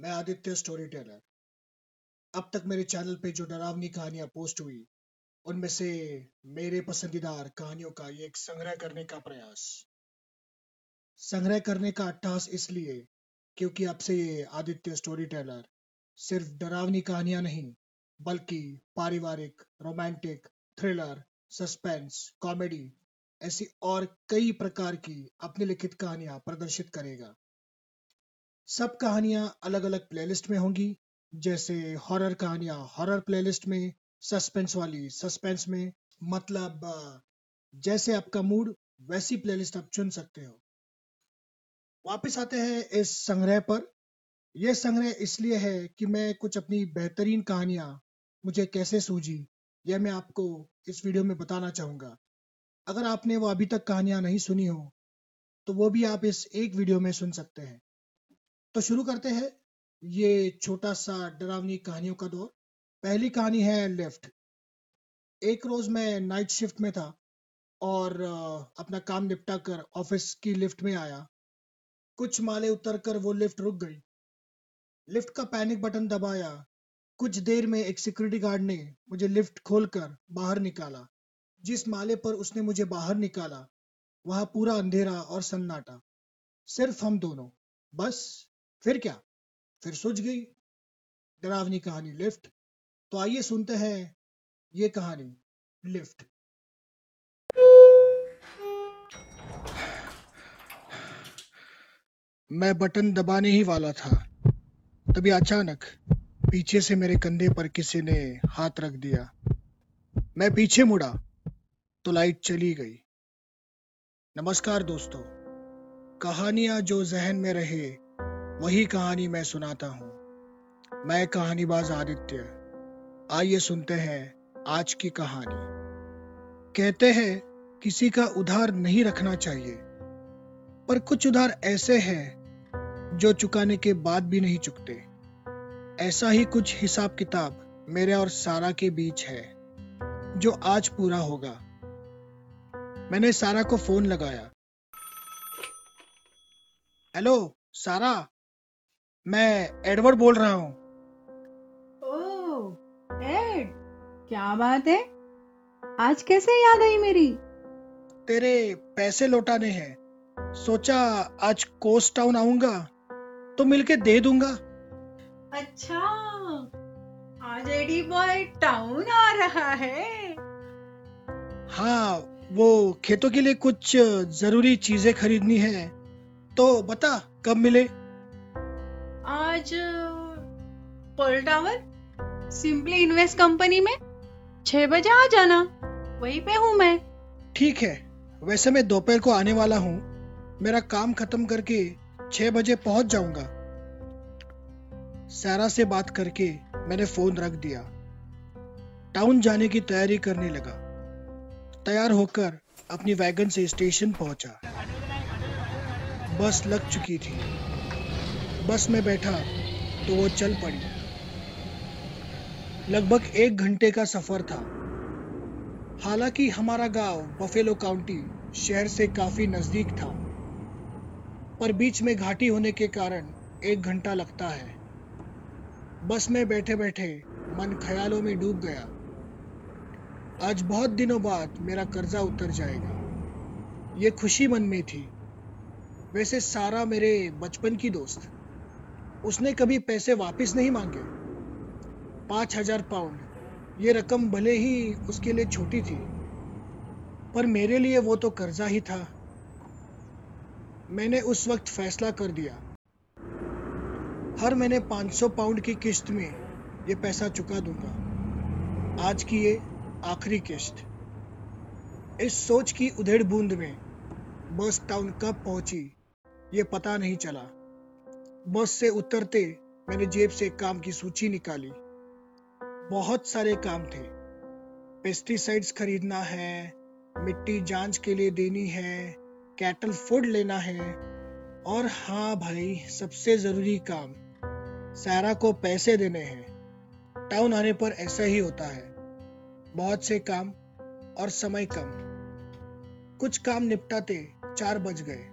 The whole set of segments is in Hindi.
मैं आदित्य स्टोरी टेलर अब तक मेरे चैनल पे जो डरावनी कहानियाँ पोस्ट हुई, उनमें से मेरे पसंदीदार कहानियों का ये एक संग्रह करने का प्रयास। संग्रह करने का अट्ठास इसलिए क्योंकि अब से ये आदित्य स्टोरी टेलर सिर्फ़ डरावनी कहानियाँ नहीं, बल्कि पारिवारिक रोमांटिक थ्रिलर सस्पेंस कॉमेडी ऐसी और कई प्रकार की अपनी लिखित कहानियाँ प्रदर्शित करेगा। सब कहानियाँ अलग अलग प्लेलिस्ट में होंगी, जैसे हॉरर कहानियाँ हॉरर प्लेलिस्ट में सस्पेंस वाली सस्पेंस में मतलब जैसे आपका मूड वैसी प्लेलिस्ट आप चुन सकते हो। वापस आते हैं इस संग्रह पर। यह संग्रह इसलिए है कि मैं कुछ अपनी बेहतरीन कहानियाँ मुझे कैसे सूझी, यह मैं आपको इस वीडियो में बताना चाहूँगा। अगर आपने वो अभी तक कहानियाँ नहीं सुनी हो तो वो भी आप इस एक वीडियो में सुन सकते हैं। तो शुरू करते हैं ये छोटा सा डरावनी कहानियों का दौर। पहली कहानी है लिफ्ट। एक रोज मैं नाइट शिफ्ट में था और अपना काम निपटा कर ऑफ़िस की लिफ्ट में आया। कुछ माले उतर कर वो लिफ्ट रुक गई। लिफ्ट का पैनिक बटन दबाया। कुछ देर में एक सिक्योरिटी गार्ड ने मुझे लिफ्ट खोलकर बाहर निकाला। जिस माले पर उसने मुझे बाहर निकाला, वहाँ पूरा अंधेरा और सन्नाटा। सिर्फ़ हम दोनों। बस फिर क्या? फिर सूझ गई। डरावनी कहानी लिफ्ट। तो आइए सुनते हैं ये कहानी लिफ्ट। मैं बटन दबाने ही वाला था। तभी अचानक पीछे से मेरे कंधे पर किसी ने हाथ रख दिया। मैं पीछे मुड़ा तो लाइट चली गई। नमस्कार दोस्तों। कहानियाँ जो जहन में रहे वही कहानी मैं सुनाता हूँ। मैं कहानीबाज आदित्य। आइए सुनते हैं आज की कहानी। कहते हैं, किसी का उधार नहीं रखना चाहिए। पर कुछ उधार ऐसे हैं, जो चुकाने के बाद भी नहीं चुकते। ऐसा ही कुछ हिसाब किताब मेरे और सारा के बीच है, जो आज पूरा होगा। मैंने सारा को फ़ोन लगाया। हेलो, सारा? मैं एडवर्ड बोल रहा हूँ। ओह एड क्या बात है? आज कैसे याद आई मेरी? तेरे पैसे लौटाने हैं। सोचा आज कोस्ट टाउन आऊँगा तो मिलके दे दूँगा। अच्छा आज एडी बॉय टाउन आ रहा है। हाँ वो खेतों के लिए कुछ ज़रूरी चीज़ें खरीदनी है। तो बता कब मिले? आज pole tower simply invest company में छह बजे आ जाना। वहीं पे हूँ मैं। ठीक है, वैसे मैं दोपहर को आने वाला हूँ। मेरा काम खत्म करके छह बजे पहुँच जाऊँगा। सारा से बात करके मैंने फ़ोन रख दिया। टाउन जाने की तैयारी करने लगा। तैयार होकर अपनी वैगन से स्टेशन पहुँचा। बस लग चुकी थी। बस में बैठा तो वो चल पड़ी। लगभग एक घंटे का सफ़र था। हालाँकि हमारा गाँव बफेलो काउंटी शहर से काफ़ी नज़दीक था, पर बीच में घाटी होने के कारण एक घंटा लगता है। बस में बैठे बैठे मन ख्यालों में डूब गया। आज बहुत दिनों बाद मेरा कर्जा उतर जाएगा। ये खुशी मन में थी। वैसे सारा मेरे बचपन की दोस्त। उसने कभी पैसे वापस नहीं मांगे। पाँच हज़ार पाउंड। ये रकम भले ही उसके लिए छोटी थी, पर मेरे लिए वो तो कर्जा ही था। मैंने उस वक्त फैसला कर दिया। हर महीने 500 पाउंड की किस्त में ये पैसा चुका दूँगा। आज की ये आखिरी किस्त इस सोच की उधेड़ बूंद में बस टाउन कब पहुँची, ये पता नहीं चला। बस से उतरते मैंने जेब से काम की सूची निकाली। बहुत सारे काम थे। पेस्टिसाइड्स खरीदना है, मिट्टी जाँच के लिए देनी है, कैटल फ़ूड लेना है। और हाँ भाई, सबसे ज़रूरी काम, सारा को पैसे देने हैं। टाउन आने पर ऐसा ही होता है। बहुत से काम और समय कम। कुछ काम निपटाते चार बज गए।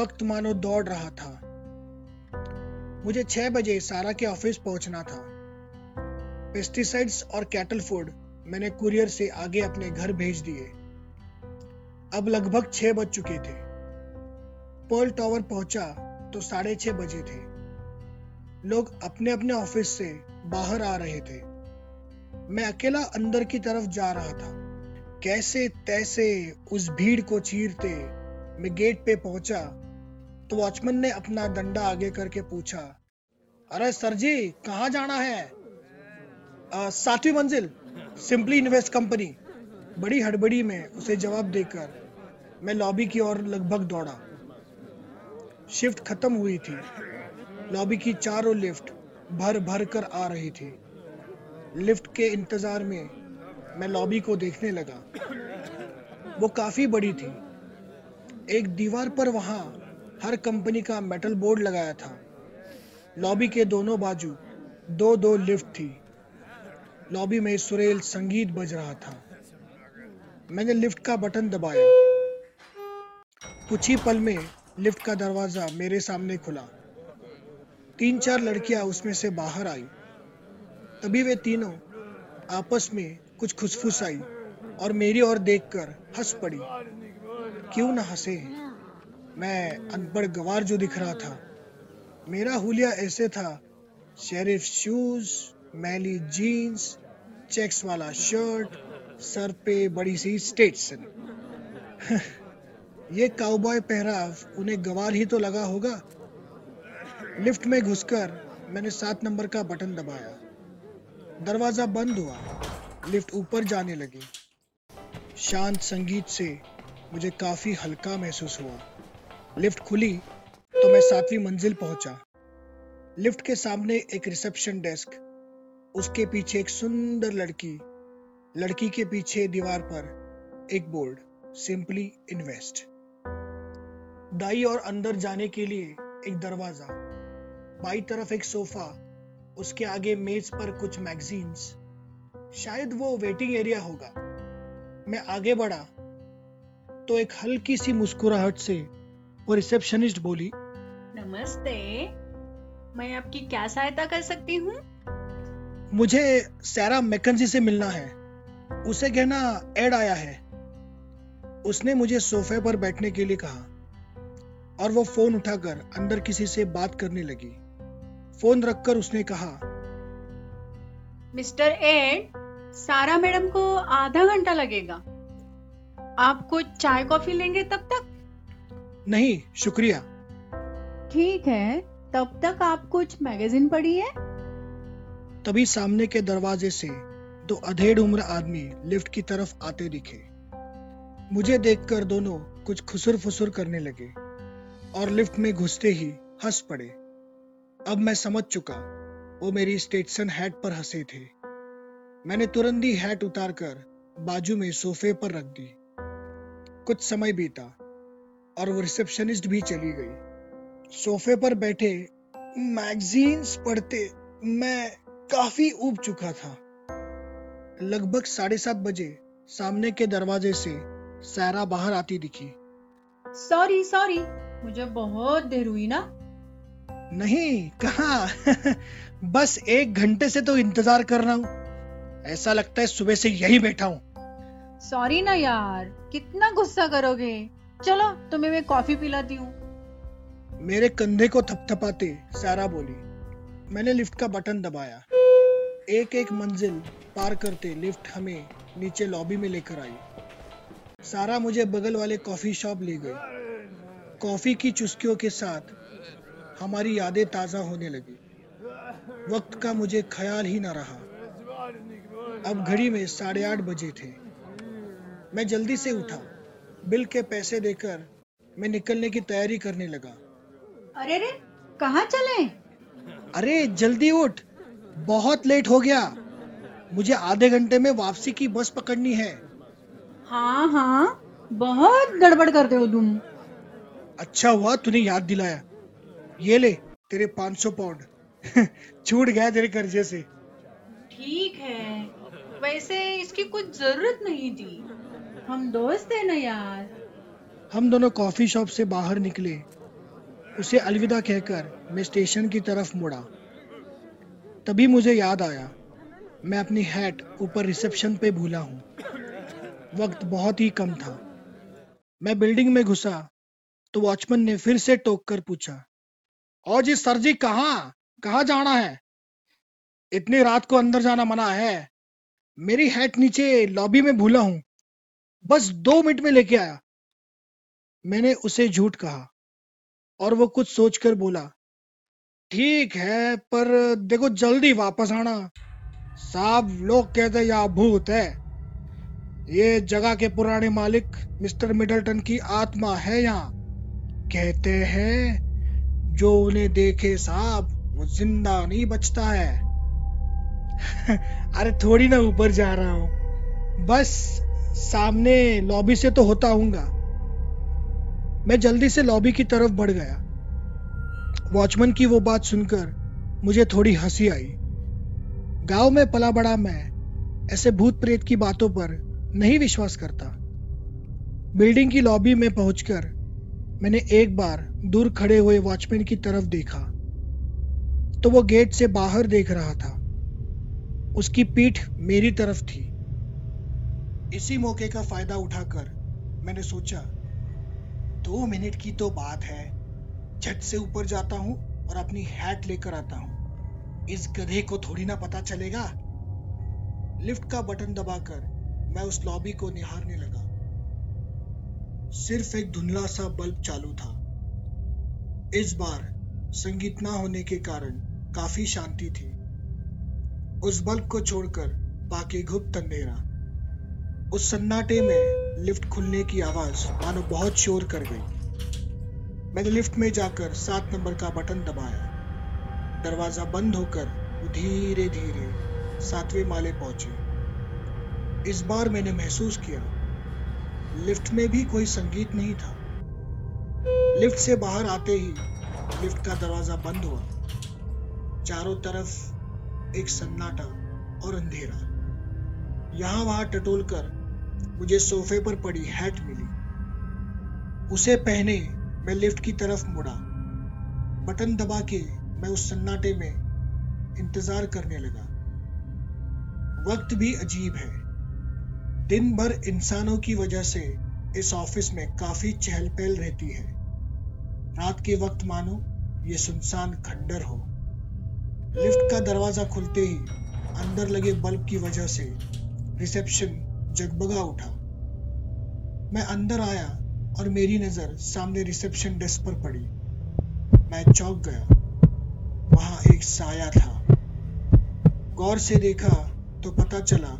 वक्त मानो दौड़ रहा था। मुझे छह बजे सारा के ऑफ़िस पहुँचना था। पेस्टिसाइड्स और कैटल फ़ूड मैंने कुरियर से आगे अपने घर भेज दिए। अब लगभग छह बज चुके थे। पर्ल टावर पहुँचा तो साढ़े छह बजे थे। लोग अपने अपने ऑफ़िस से बाहर आ रहे थे। मैं अकेला अंदर की तरफ़ जा रहा था। कैसे तैसे उस भीड़ को चीरते मैं गेट पे पहुँचा तो वॉचमैन ने अपना डंडा आगे करके पूछा, अरे सर जी, कहाँ जाना है? सातवीं मंजिल, सिंपली इन्वेस्ट कंपनी। बड़ी हड़बड़ी में उसे जवाब देकर मैं लॉबी की ओर लगभग दौड़ा। शिफ्ट खत्म हुई थी। लॉबी की चारों लिफ्ट भर भर कर आ रही थी। लिफ्ट के इंतज़ार में मैं लॉबी को देखने लगा। वो काफ़ी बड़ी थी। एक दीवार पर वहाँ हर कंपनी का मेटल बोर्ड लगाया था। लॉबी के दोनों बाजू दो दो लिफ्ट थी। लॉबी में सुरेल संगीत बज रहा था। मैंने लिफ्ट का बटन दबाया। कुछ ही पल में लिफ्ट का दरवाज़ा मेरे सामने खुला। तीन चार लड़कियाँ उसमें से बाहर आई। तभी वे तीनों आपस में कुछ खुसफुस आई और मेरी ओर देखकर हंस पड़ी। क्यों ना हंसे? मैं अनपढ़ गवार जो दिख रहा था। मेरा हुलिया ऐसे था शेरिफ शूज़ मैली जीन्स चेक्स वाला शर्ट सर पे बड़ी सी स्टेटसन ये काउबॉय पहराव, उन्हें गवार ही तो लगा होगा। लिफ्ट में घुसकर मैंने सात नंबर का बटन दबाया। दरवाज़ा बंद हुआ। लिफ्ट ऊपर जाने लगी। शांत संगीत से मुझे काफ़ी हल्का महसूस हुआ। लिफ्ट खुली तो मैं सातवीं मंजिल पहुँचा। लिफ्ट के सामने एक रिसेप्शन डेस्क, उसके पीछे एक सुंदर लड़की लड़की के पीछे दीवार पर एक बोर्ड सिंपली इन्वेस्ट दाई और अंदर जाने के लिए एक दरवाज़ा, बाई तरफ़ एक सोफा, उसके आगे मेज पर कुछ मैगजीन्स शायद वो वेटिंग एरिया होगा। मैं आगे बढ़ा तो एक हल्की सी मुस्कुराहट से वो रिसेप्शनिस्ट बोली नमस्ते मैं आपकी क्या सहायता कर सकती हूँ? मुझे सैरा मैकेंजी से मिलना है। उसे कहना एड आया है। उसने मुझे सोफे पर बैठने के लिए कहा और वो फ़ोन उठाकर अंदर किसी से बात करने लगी। फ़ोन रखकर उसने कहा मिस्टर एड सारा मैडम को आधा घंटा लगेगा। आपको चाय कॉफ़ी लेंगे तब तक? नहीं शुक्रिया। ठीक है तब तक आप कुछ मैगजीन पढ़ी है तभी सामने के दरवाजे से दो अधेड़ उम्र आदमी लिफ्ट की तरफ़ आते दिखे। मुझे देखकर दोनों कुछ खुसुर फुसुर करने लगे और लिफ्ट में घुसते ही हंस पड़े। अब मैं समझ चुका वो मेरी स्टेटसन हैट पर हंसे थे। मैंने तुरंत ही हैट उतारकर बाजू में सोफे पर रख दी। कुछ समय बीता और वो रिसेप्शनिस्ट भी चली गई। सोफे पर बैठे मैगजीन्स पढ़ते मैं काफ़ी ऊब चुका था। लगभग साढ़े सात बजे सामने के दरवाजे से सारा बाहर आती दिखी। सॉरी सॉरी मुझे बहुत देर हुई ना। नहीं कहा? बस एक घंटे से तो इंतज़ार कर रहा हूँ। ऐसा लगता है सुबह से यही बैठा हूँ। सॉरी ना यार कितना गुस्सा करोगे? चलो, तुम्हें मैं कॉफ़ी पिलाती हूँ। मेरे कंधे को थपथपाते सारा बोली, मैंने लिफ्ट का बटन दबाया। एक एक मंजिल पार करते लिफ्ट हमें नीचे लॉबी में लेकर आई। सारा मुझे बगल वाले कॉफ़ी शॉप ले गई। कॉफ़ी की चुस्कियों के साथ हमारी यादें ताज़ा होने लगी। वक्त का मुझे ख्याल ही ना रहा। अब घड़ी में साढ़े आठ बजे थे। मैं जल्दी से उठा। बिल के पैसे देकर मैं निकलने की तैयारी करने लगा। अरे रे कहाँ चले? अरे जल्दी उठ। बहुत लेट हो गया। मुझे आधे घंटे में वापसी की बस पकड़नी है। हाँ हाँ बहुत गड़बड़ करते हो तुम। अच्छा हुआ तूने याद दिलाया। ये ले तेरे 500 पाउंड। छूट गया तेरे कर्जे से। ठीक है। वैसे इसकी कुछ ज़रूरत नहीं थी। हम दोस्त है ना यार। हम दोनों कॉफ़ी शॉप से बाहर निकले। उसे अलविदा कहकर मैं स्टेशन की तरफ़ मुड़ा। तभी मुझे याद आया, मैं अपनी हैट ऊपर रिसेप्शन पे भूला हूँ। वक्त बहुत ही कम था। मैं बिल्डिंग में घुसा तो वॉचमैन ने फिर से टोक कर पूछा, और जी सर जी कहाँ? कहाँ जाना है? इतनी रात को अंदर जाना मना है। मेरी हैट नीचे लॉबी में भूला हूँ। बस दो मिनट में लेके आया। मैंने उसे झूठ कहा और वो कुछ सोचकर बोला, ठीक है, पर देखो जल्दी वापस आना। साहब लोग कहते यहाँ भूत है। ये जगह के पुराने मालिक मिस्टर मिडलटन की आत्मा है यहाँ। कहते हैं, जो उन्हें देखे साहब, वो ज़िंदा नहीं बचता है। अरे थोड़ी ना ऊपर जा रहा हूँ। बस सामने लॉबी से तो होता हूँगा। मैं जल्दी से लॉबी की तरफ़ बढ़ गया। वॉचमैन की वो बात सुनकर मुझे थोड़ी हँसी आई। गाँव में पला बड़ा मैं ऐसे भूत प्रेत की बातों पर नहीं विश्वास करता। बिल्डिंग की लॉबी में पहुंचकर मैंने एक बार दूर खड़े हुए वॉचमैन की तरफ़ देखा। तो वो गेट से बाहर देख रहा था। उसकी पीठ मेरी तरफ़ थी। इसी मौके का फ़ायदा उठाकर मैंने सोचा, दो मिनट की तो बात है। झट से ऊपर जाता हूँ और अपनी हैट लेकर आता हूँ। इस गधे को थोड़ी ना पता चलेगा। लिफ्ट का बटन दबाकर मैं उस लॉबी को निहारने लगा। सिर्फ़ एक धुंधला सा बल्ब चालू था। इस बार संगीत ना होने के कारण काफ़ी शांति थी। उस बल्ब को छोड़कर बाकी गुप्त अंधेरा। उस सन्नाटे में लिफ्ट खुलने की आवाज़ मानो बहुत शोर कर गई। मैंने लिफ्ट में जाकर सात नंबर का बटन दबाया। दरवाज़ा बंद होकर धीरे धीरे सातवें माले पहुँचे। इस बार मैंने महसूस किया, लिफ्ट में भी कोई संगीत नहीं था। लिफ्ट से बाहर आते ही लिफ्ट का दरवाज़ा बंद हुआ। चारों तरफ़ एक सन्नाटा और अंधेरा। यहाँ वहाँ टटोल कर मुझे सोफे पर पड़ी हैट मिली। उसे पहने मैं लिफ्ट की तरफ़ मुड़ा। बटन दबा के मैं उस सन्नाटे में इंतज़ार करने लगा। वक्त भी अजीब है। दिन भर इंसानों की वजह से इस ऑफ़िस में काफ़ी चहल पहल रहती है। रात के वक्त मानो ये सुनसान खंडर हो। लिफ्ट का दरवाज़ा खुलते ही अंदर लगे बल्ब की वजह से रिसेप्शन जगबगा उठा मैं अंदर आया और मेरी नज़र सामने रिसेप्शन डेस्क पर पड़ी। मैं चौंक गया। वहाँ एक साया था। गौर से देखा तो पता चला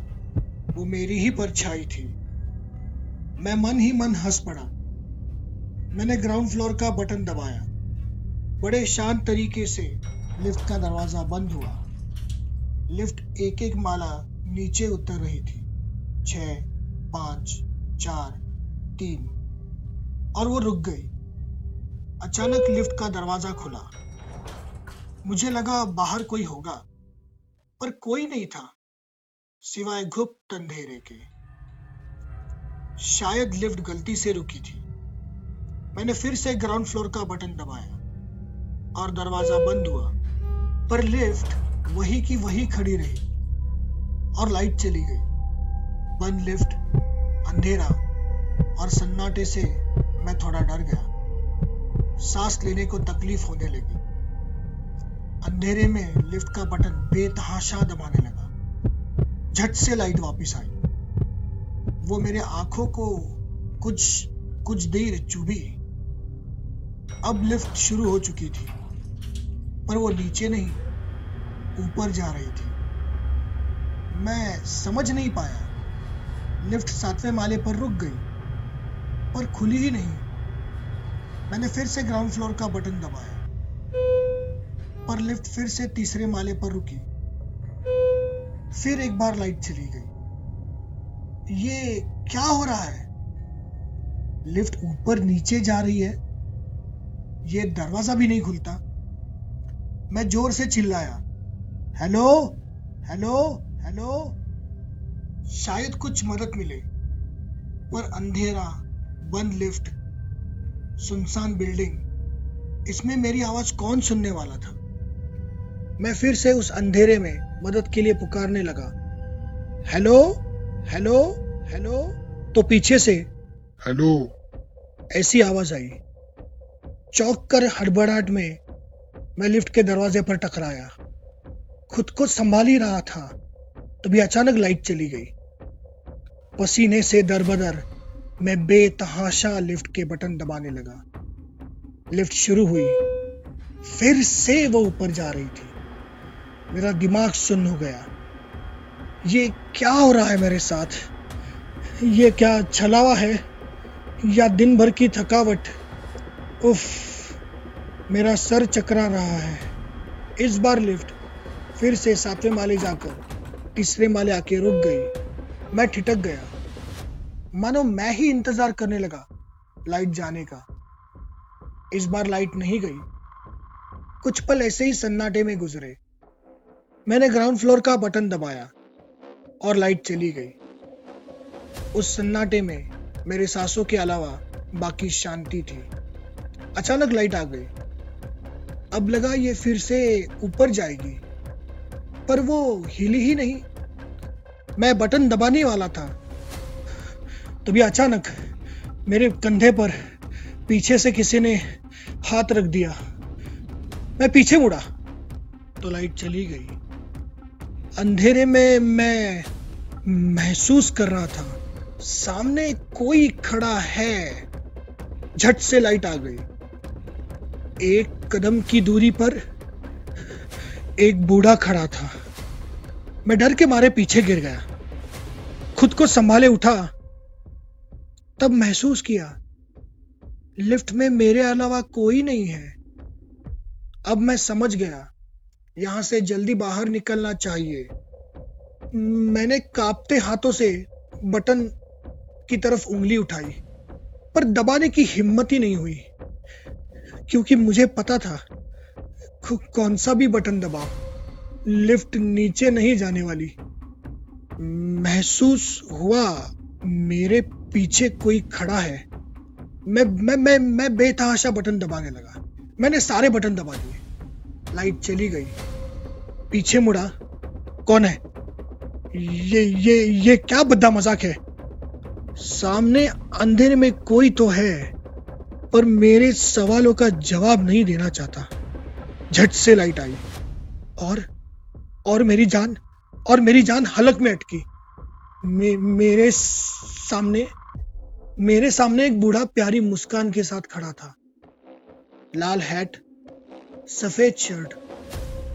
वो मेरी ही परछाई थी। मैं मन ही मन हंस पड़ा। मैंने ग्राउंड फ्लोर का बटन दबाया। बड़े शांत तरीके से लिफ्ट का दरवाज़ा बंद हुआ। लिफ्ट एक एक माला नीचे उतर रही थी। छ, पाँच, चार, तीन। और वो रुक गई। अचानक लिफ्ट का दरवाज़ा खुला। मुझे लगा बाहर कोई होगा, पर कोई नहीं था, सिवाय गुप्त अंधेरे के। शायद लिफ्ट गलती से रुकी थी। मैंने फिर से ग्राउंड फ्लोर का बटन दबाया और दरवाज़ा बंद हुआ। पर लिफ्ट वही की वही खड़ी रही और लाइट चली गई। बंद लिफ्ट अंधेरा और सन्नाटे से मैं थोड़ा डर गया। सांस लेने को तकलीफ़ होने लगी। अंधेरे में लिफ्ट का बटन बेतहाशा दबाने लगा। झट से लाइट वापस आई। वो मेरे आँखों को कुछ कुछ देर चुभी। अब लिफ्ट शुरू हो चुकी थी, पर वो नीचे नहीं, ऊपर जा रही थी। मैं समझ नहीं पाया लिफ्ट सातवें माले पर रुक गई पर खुली ही नहीं। मैंने फिर से ग्राउंड फ्लोर का बटन दबाया पर लिफ्ट फिर से तीसरे माले पर रुकी। फिर एक बार लाइट चली गई। ये क्या हो रहा है? लिफ्ट ऊपर नीचे जा रही है। ये दरवाज़ा भी नहीं खुलता। मैं ज़ोर से चिल्लाया, हेलो? हेलो? हेलो? शायद कुछ मदद मिले पर अंधेरा बंद लिफ्ट सुनसान बिल्डिंग इसमें मेरी आवाज़ कौन सुनने वाला था? मैं फिर से उस अंधेरे में मदद के लिए पुकारने लगा। हेलो? हेलो? हेलो? तो पीछे से हेलो? ऐसी आवाज़ आई चौक कर हड़बड़ाहट में मैं लिफ्ट के दरवाजे पर टकराया। खुद को संभाल ही रहा था तभी अचानक लाइट चली गई। पसीने से दरबदर, मैं बेतहाशा लिफ्ट के बटन दबाने लगा। लिफ्ट शुरू हुई, फिर से वो ऊपर जा रही थी। मेरा दिमाग सुन्न हो गया। ये क्या हो रहा है मेरे साथ? ये क्या छलावा है? या दिन भर की थकावट? उफ, मेरा सर चकरा रहा है। इस बार लिफ्ट फिर से सातवें माले जाकर तीसरे माले आके रुक गई। मैं ठिटक गया। मानो मैं ही इंतज़ार करने लगा लाइट जाने का। इस बार लाइट नहीं गई। कुछ पल ऐसे ही सन्नाटे में गुजरे। मैंने ग्राउंड फ्लोर का बटन दबाया और लाइट चली गई। उस सन्नाटे में मेरे सांसों के अलावा बाकी शांति थी। अचानक लाइट आ गई। अब लगा ये फिर से ऊपर जाएगी। पर वो हिली ही नहीं। मैं बटन दबाने वाला था। तभी अचानक मेरे कंधे पर पीछे से किसी ने हाथ रख दिया। मैं पीछे मुड़ा तो लाइट चली गई। अंधेरे में मैं महसूस कर रहा था, सामने कोई खड़ा है। झट से लाइट आ गई। एक कदम की दूरी पर एक बूढ़ा खड़ा था। मैं डर के मारे पीछे गिर गया। खुद को संभाले उठा। तब महसूस किया, लिफ्ट में मेरे अलावा कोई नहीं है। अब मैं समझ गया, यहाँ से जल्दी बाहर निकलना चाहिए। मैंने कांपते हाथों से बटन की तरफ़ उंगली उठाई, पर दबाने की हिम्मत ही नहीं हुई, क्योंकि मुझे पता था कौन सा भी बटन दबाओ। लिफ्ट नीचे नहीं जाने वाली। महसूस हुआ, मेरे पीछे कोई खड़ा है। मैं मैं मैं मैं बेतहाशा बटन दबाने लगा। मैंने सारे बटन दबा दिए। लाइट चली गई। पीछे मुड़ा। कौन है? ये ये ये क्या बद्दा मज़ाक है? सामने अंधेरे में कोई तो है, पर मेरे सवालों का जवाब नहीं देना चाहता। झट से लाइट आई। और और मेरी जान और मेरी जान हलक में अटकी। मे, मेरे सामने मेरे सामने एक बूढ़ा प्यारी मुस्कान के साथ खड़ा था। लाल हैट सफ़ेद शर्ट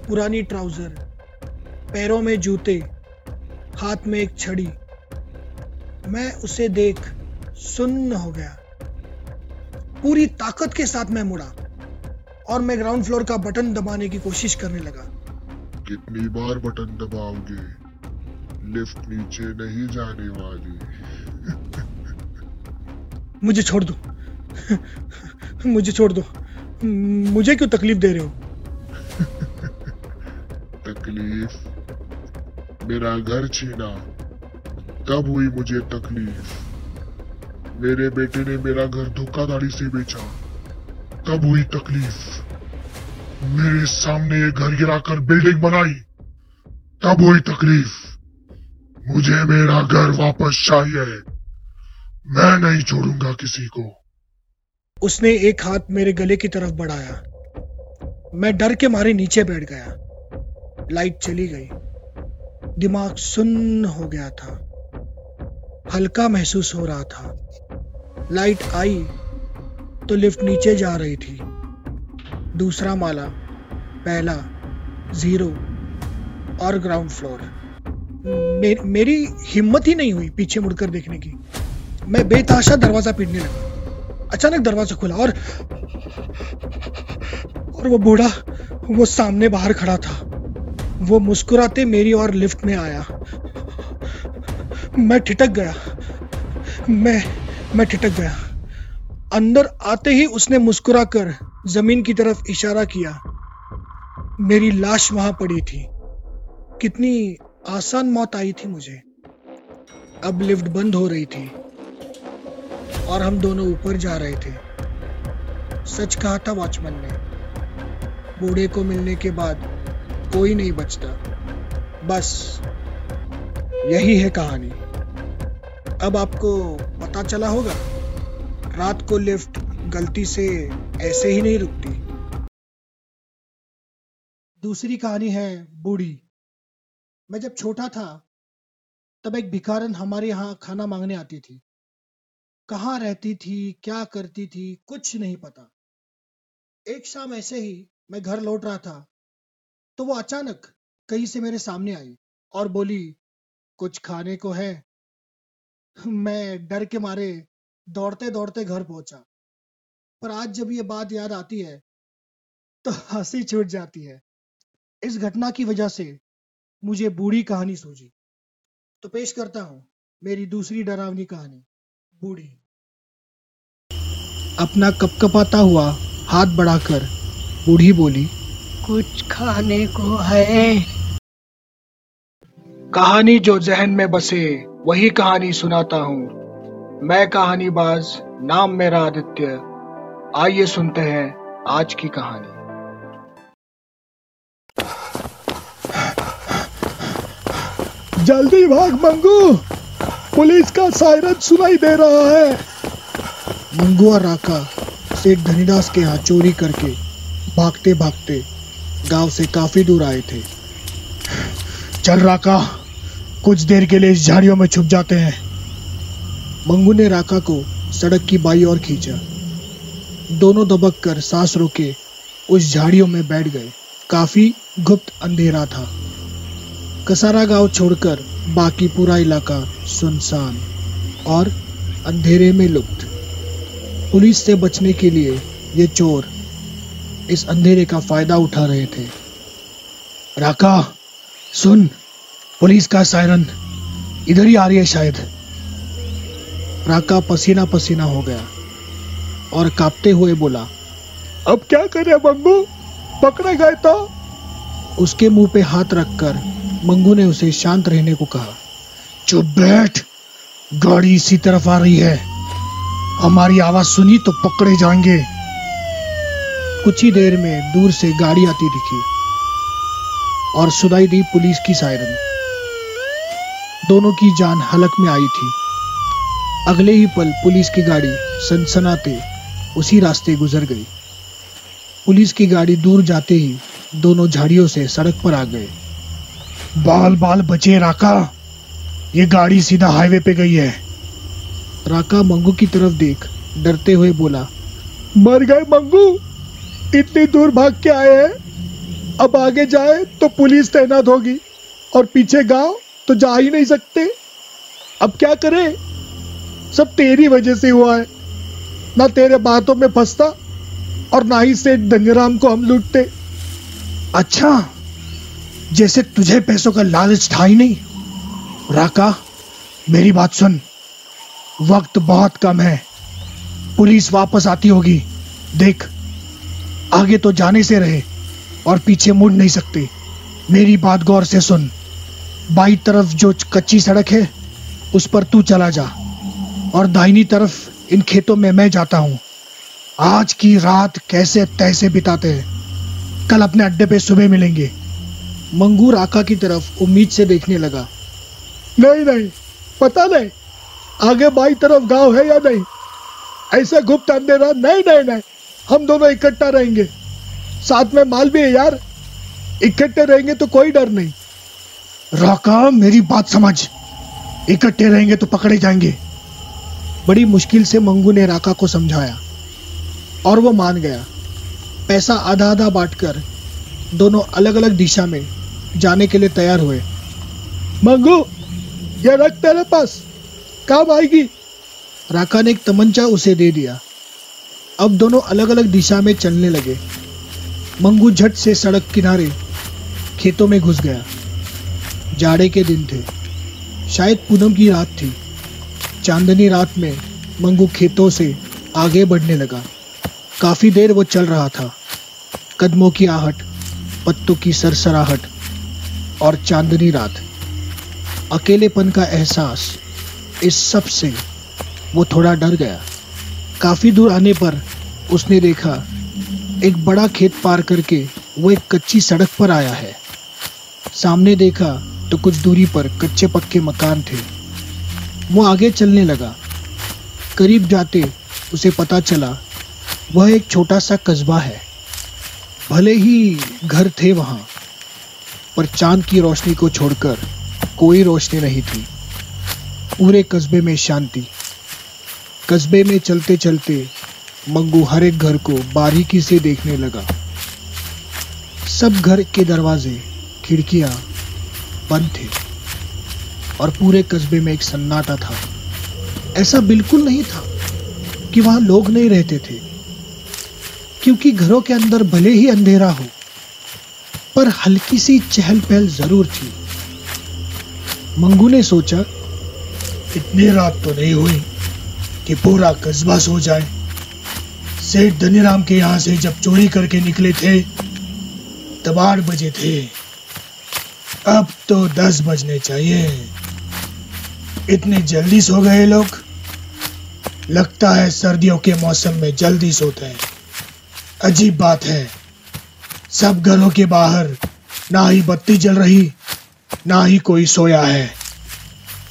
पुरानी ट्राउज़र पैरों में जूते हाथ में एक छड़ी। मैं उसे देख सुन्न हो गया। पूरी ताकत के साथ मैं मुड़ा और मैं ग्राउंड फ्लोर का बटन दबाने की कोशिश करने लगा। कितनी बार बटन दबाओगे लिफ्ट नीचे नहीं जाने वाली। मुझे छोड़ दो। मुझे छोड़ दो। मुझे क्यों तकलीफ़ दे रहे हो? तकलीफ़? मेरा घर छीना। तब हुई मुझे तकलीफ़। मेरे बेटे ने मेरा घर धोखाधड़ी से बेचा। तब हुई तकलीफ़। मेरे सामने घर गिराकर बिल्डिंग बनाई, तब हुई तकलीफ़। मुझे मेरा घर वापस चाहिए। मैं नहीं छोड़ूँगा किसी को। उसने एक हाथ मेरे गले की तरफ़ बढ़ाया। मैं डर के मारे नीचे बैठ गया। लाइट चली गई। दिमाग सुन्न हो गया था। हल्का महसूस हो रहा था। लाइट आई तो लिफ्ट नीचे जा रही थी। दूसरा माला पहला ज़ीरो और ग्राउंड फ्लोर मे, मेरी हिम्मत ही नहीं हुई पीछे मुड़कर देखने की। मैं बेताशा दरवाज़ा पीटने लगा। अचानक दरवाज़ा खुला और और वो बूढ़ा वो सामने बाहर खड़ा था। वो मुस्कुराते मेरी और लिफ्ट में आया। मैं ठिटक गया। मैं मैं ठिटक गया। अंदर आते ही उसने मुस्कुराकर ज़मीन की तरफ़ इशारा किया। मेरी लाश वहाँ पड़ी थी। कितनी आसान मौत आई थी मुझे। अब लिफ्ट बंद हो रही थी और हम दोनों ऊपर जा रहे थे। सच कहा था वॉचमैन ने। बूढ़े को मिलने के बाद कोई नहीं बचता। बस यही है कहानी। अब आपको पता चला होगा। रात को लिफ्ट गलती से ऐसे ही नहीं रुकती। दूसरी कहानी है बूढ़ी। मैं जब छोटा था, तब एक भिखारन हमारे यहाँ खाना मांगने आती थी। कहाँ रहती थी, क्या करती थी, कुछ नहीं पता। एक शाम ऐसे ही मैं घर लौट रहा था तो वो अचानक कहीं से मेरे सामने आई और बोली, कुछ खाने को है? मैं डर के मारे दौड़ते दौड़ते घर पहुँचा। पर आज जब ये बात याद आती है तो हँसी छूट जाती है। इस घटना की वजह से मुझे बूढ़ी कहानी सूझी। तो पेश करता हूँ मेरी दूसरी डरावनी कहानी बूढ़ी। अपना कपकपाता हुआ हाथ बढ़ाकर बूढ़ी बोली कुछ खाने को है? कहानी जो जहन में बसे वही कहानी सुनाता हूँ। मैं कहानी बाज, नाम मेरा आदित्य। आइए सुनते हैं आज की कहानी। जल्दी भाग मंगू। पुलिस का सायरन सुनाई दे रहा है। मंगू और राका सेठ धनीदास के यहाँ चोरी करके भागते भागते गाँव से काफ़ी दूर आए थे। चल राका, कुछ देर के लिए इस झाड़ियों में छुप जाते हैं। मंगू ने राका को सड़क की बाई ओर खींचा। दोनों दबक कर सांस रोके उस झाड़ियों में बैठ गए। काफ़ी गुप्त अंधेरा था। कसारा गाँव छोड़कर बाकी पूरा इलाका सुनसान और अंधेरे में लुप्त। पुलिस से बचने के लिए ये चोर इस अंधेरे का फ़ायदा उठा रहे थे। राका, सुन, पुलिस का सायरन। इधर ही आ रही है शायद। राका पसीना पसीना हो गया और कांपते हुए बोला अब क्या करें मंगू पकड़े गए तो? उसके मुँह पे हाथ रखकर मंगू ने उसे शांत रहने को कहा चुप बैठ गाड़ी इसी तरफ़ आ रही है। हमारी आवाज़ सुनी तो पकड़े जाएँगे। कुछ ही देर में दूर से गाड़ी आती दिखी और सुनाई दी पुलिस की सायरन। दोनों की जान हलक में आई थी। अगले ही पल पुलिस की गाड़ी सनसनाते उसी रास्ते गुजर गई। पुलिस की गाड़ी दूर जाते ही दोनों झाड़ियों से सड़क पर आ गए। बाल बाल बचे राका। ये गाड़ी सीधा हाईवे पे गई है। राका मंगू की तरफ़ देख डरते हुए बोला मर गए मंगू। इतनी दूर भाग के आए हैं। अब आगे जाए तो पुलिस तैनात होगी और पीछे गाँव तो जा ही नहीं सकते। अब क्या करें? सब तेरी वजह से हुआ है। ना तेरे बातों में फंसता और ना ही सेठ धनीराम को हम लूटते। अच्छा जैसे तुझे पैसों का लालच था ही नहीं। राका, मेरी बात सुन। वक्त बहुत कम है। पुलिस वापस आती होगी। देख, आगे तो जाने से रहे और पीछे मुड़ नहीं सकते। मेरी बात गौर से सुन। बाई तरफ़ जो कच्ची सड़क है, उस पर तू चला जा। और दाहिनी तरफ़ इन खेतों में मैं जाता हूँ। आज की रात कैसे तैसे बिताते हैं। कल अपने अड्डे पे सुबह मिलेंगे। मंगूर आका की तरफ़ उम्मीद से देखने लगा। नहीं नहीं, पता नहीं, आगे बाई तरफ़ गाँव है या नहीं? ऐसे गुप्त अंधेरा नहीं नहीं नहीं, हम दोनों इकट्ठा रहेंगे। साथ में माल भी है यार। इकट्ठे रहेंगे तो कोई डर नहीं। राका, मेरी बात समझ। इकट्ठे रहेंगे तो पकड़े जाएँगे। बड़ी मुश्किल से मंगू ने राका को समझाया। और वो मान गया। पैसा आधा आधा बांटकर दोनों अलग अलग दिशा में जाने के लिए तैयार हुए। मंगू, ये रख तेरे पास। काम आएगी। राका ने एक तमंचा उसे दे दिया। अब दोनों अलग अलग दिशा में चलने लगे। मंगू झट से सड़क किनारे खेतों में घुस गया। जाड़े के दिन थे। शायद पूनम की रात थी। चांदनी रात में मंगू खेतों से आगे बढ़ने लगा। काफ़ी देर वो चल रहा था। कदमों की आहट, पत्तों की सरसराहट और चांदनी रात। अकेलेपन का एहसास इस सबसे वो थोड़ा डर गया। काफ़ी दूर आने पर उसने देखा, एक बड़ा खेत पार करके वो एक कच्ची सड़क पर आया है। सामने देखा तो कुछ दूरी पर कच्चे पक्के मकान थे। वो आगे चलने लगा। करीब जाते उसे पता चला, वह एक छोटा सा कस्बा है। भले ही घर थे वहाँ, पर चाँद की रोशनी को छोड़कर कोई रोशनी नहीं थी। पूरे कस्बे में शांति। कस्बे में चलते चलते मंगू हर एक घर को बारीकी से देखने लगा। सब घर के दरवाजे, खिड़कियाँ बंद थे। और पूरे कस्बे में एक सन्नाटा था। ऐसा बिल्कुल नहीं था कि वहाँ लोग नहीं रहते थे, क्योंकि घरों के अंदर भले ही अंधेरा हो, पर हल्की सी चहल पहल ज़रूर थी। मंगू ने सोचा, इतनी रात तो नहीं हुई कि पूरा कस्बा सो जाए। सेठ धनीराम के यहाँ से जब चोरी करके निकले थे, तब आठ बजे थे। अब तो दस बजने चाहिए। इतनी जल्दी सो गए लोग। लगता है सर्दियों के मौसम में जल्दी सोते हैं। अजीब बात है। सब घरों के बाहर ना ही बत्ती जल रही, ना ही कोई सोया है।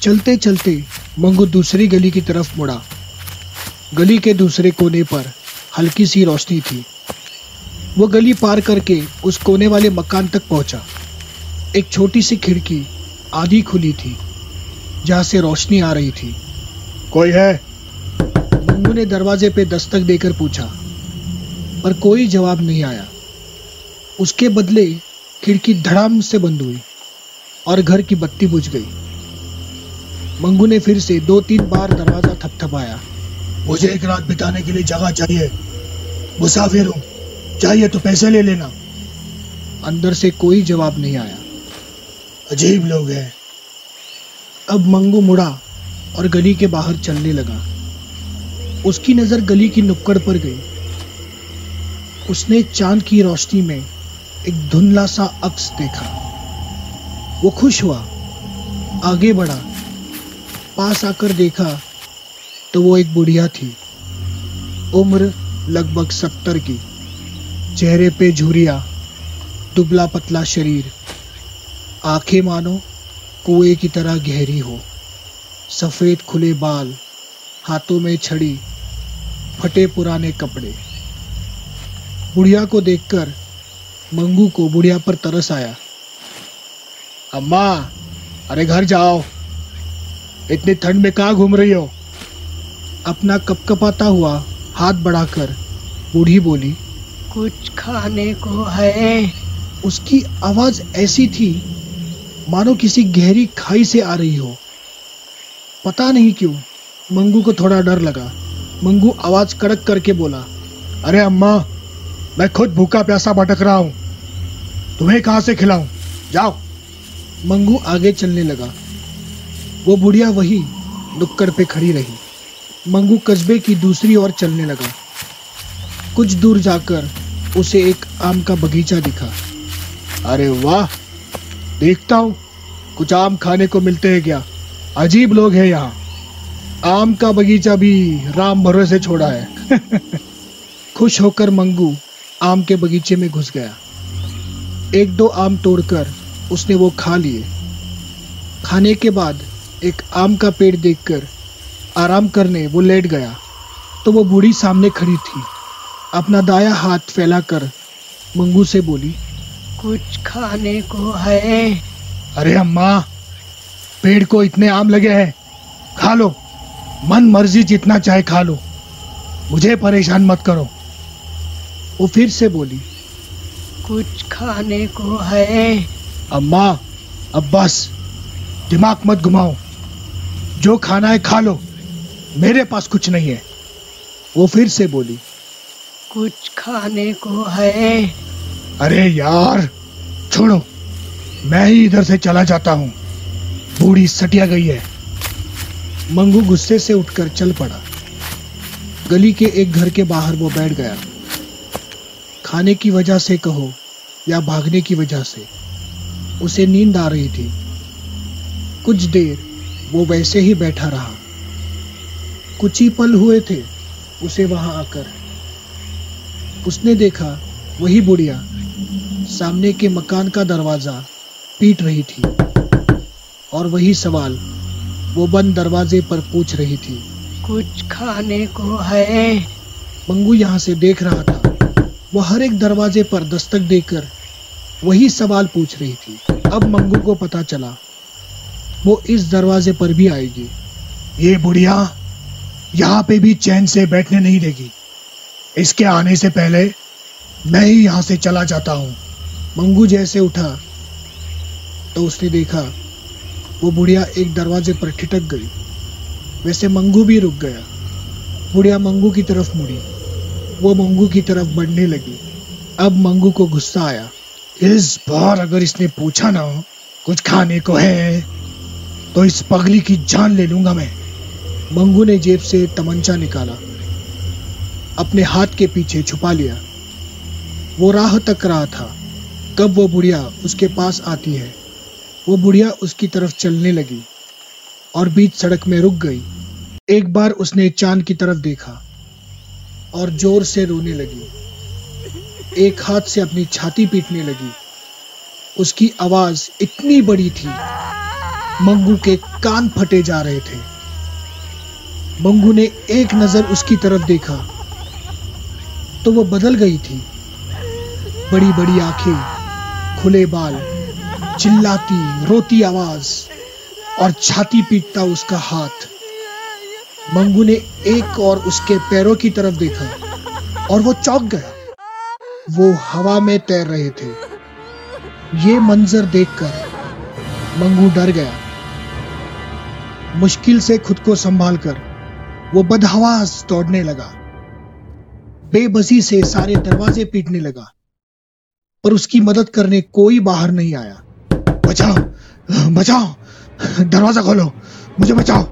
चलते चलते मंगू दूसरी गली की तरफ़ मुड़ा। गली के दूसरे कोने पर हल्की सी रोशनी थी। वो गली पार करके उस कोने वाले मकान तक पहुँचा। एक छोटी सी खिड़की आधी खुली थी। जहाँ से रोशनी आ रही थी। कोई है? मंगू ने दरवाजे पे दस्तक देकर पूछा पर कोई जवाब नहीं आया। उसके बदले खिड़की धड़ाम से बंद हुई और घर की बत्ती बुझ गई। मंगू ने फिर से दो तीन बार दरवाज़ा थपथपाया। मुझे एक रात बिताने के लिए जगह चाहिए। मुसाफिर हूँ। चाहिए तो पैसे ले लेना। अंदर से कोई जवाब नहीं आया। अजीब लोग हैं। अब मंगू मुड़ा और गली के बाहर चलने लगा। उसकी नज़र गली की नुक्कड़ पर गई। उसने चाँद की रोशनी में एक धुंधला सा अक्स देखा। वो खुश हुआ, आगे बढ़ा, पास आकर देखा तो वो एक बुढ़िया थी। उम्र लगभग सत्तर की, चेहरे पे झुरिया, दुबला पतला शरीर। आँखें मानो कुएँ की तरह गहरी हो। सफ़ेद खुले बाल हाथों में छड़ी फटे पुराने कपड़े। बुढ़िया को देखकर मंगू को बुढ़िया पर तरस आया। अम्मा अरे घर जाओ। इतनी ठंड में कहाँ घूम रही हो? अपना कपकपाता हुआ हाथ बढ़ाकर बूढ़ी बोली कुछ खाने को है। उसकी आवाज़ ऐसी थी मानो किसी गहरी खाई से आ रही हो। पता नहीं क्यों, मंगू को थोड़ा डर लगा। मंगू आवाज़ कड़क करके बोला, अरे अम्मा, मैं खुद भूखा प्यासा भटक रहा हूँ। तुम्हें कहाँ से खिलाऊं? जाओ। मंगू आगे चलने लगा। वो बुढ़िया वही नुक्कड़ पे खड़ी रही। मंगू कस्बे की दूसरी ओर चलने लगा। कुछ दूर जाकर उसे एक आम का बगीचा दिखा। अरे वाह देखता हूँ कुछ आम खाने को मिलते हैं क्या? अजीब लोग हैं यहाँ। आम का बगीचा भी राम भरोसे छोड़ा है। खुश होकर मंगू आम के बगीचे में घुस गया। एक दो आम तोड़कर उसने वो खा लिए। खाने के बाद एक आम का पेड़ देखकर आराम करने वो लेट गया। तो वो बूढ़ी सामने खड़ी थी। अपना दाया हाथ फैलाकर मंगू से बोली कुछ खाने को है। अरे अम्मा पेड़ को इतने आम लगे हैं। खा लो। मन मर्ज़ी जितना चाहे खा लो। मुझे परेशान मत करो। वो फिर से बोली कुछ खाने को है। अम्मा अब बस। दिमाग मत घुमाओ। जो खाना है खा लो। मेरे पास कुछ नहीं है। वो फिर से बोली कुछ खाने को है। अरे यार, छोड़ो। मैं ही इधर से चला जाता हूँ। बूढ़ी सटिया गई है। मंगू गुस्से से उठकर चल पड़ा। गली के एक घर के बाहर वो बैठ गया। खाने की वजह से कहो या भागने की वजह से, उसे नींद आ रही थी। कुछ देर वो वैसे ही बैठा रहा। कुछ ही पल हुए थे, उसे वहाँ आकर। उसने देखा वही बुढ़िया सामने के मकान का दरवाज़ा पीट रही थी और वही सवाल वो बंद दरवाजे पर पूछ रही थी। कुछ खाने को है? मंगू यहाँ से देख रहा था। वो हर एक दरवाजे पर दस्तक देकर वही सवाल पूछ रही थी। अब मंगू को पता चला वो इस दरवाजे पर भी आएगी। ये बुढ़िया यहाँ पे भी चैन से बैठने नहीं देगी। इसके आने से पहले मैं ही यहाँ से चला जाता हूँ। मंगू जैसे उठा तो उसने देखा, वो बुढ़िया एक दरवाजे पर ठिटक गई। वैसे मंगू भी रुक गया। बुढ़िया मंगू की तरफ़ मुड़ी। वो मंगू की तरफ़ बढ़ने लगी। अब मंगू को गुस्सा आया। इस बार अगर इसने पूछा ना, कुछ खाने को है तो इस पगली की जान ले लूँगा मैं। मंगू ने जेब से तमंचा निकाला। अपने हाथ के पीछे छुपा लिया। वो राह तक रहा था। तब वो बुढ़िया उसके पास आती है। वो बुढ़िया उसकी तरफ़ चलने लगी और बीच सड़क में रुक गई। एक बार उसने चाँद की तरफ़ देखा और ज़ोर से रोने लगी। एक हाथ से अपनी छाती पीटने लगी। उसकी आवाज़ इतनी बड़ी थी, मंगू के कान फटे जा रहे थे। मंगू ने एक नज़र उसकी तरफ़ देखा तो वो बदल गई थी। बड़ी बड़ी आँखें, खुले बाल, चिल्लाती, रोती आवाज़ और छाती पीटता उसका हाथ। मंगू ने एक और उसके पैरों की तरफ़ देखा और वो चौंक गया। वो हवा में तैर रहे थे। ये मंजर देखकर मंगू डर गया। मुश्किल से खुद को संभालकर वो बदहवास दौड़ने लगा। बेबसी से सारे दरवाजे पीटने लगा। पर उसकी मदद करने कोई बाहर नहीं आया। बचाओ बचाओ, दरवाज़ा खोलो, मुझे बचाओ।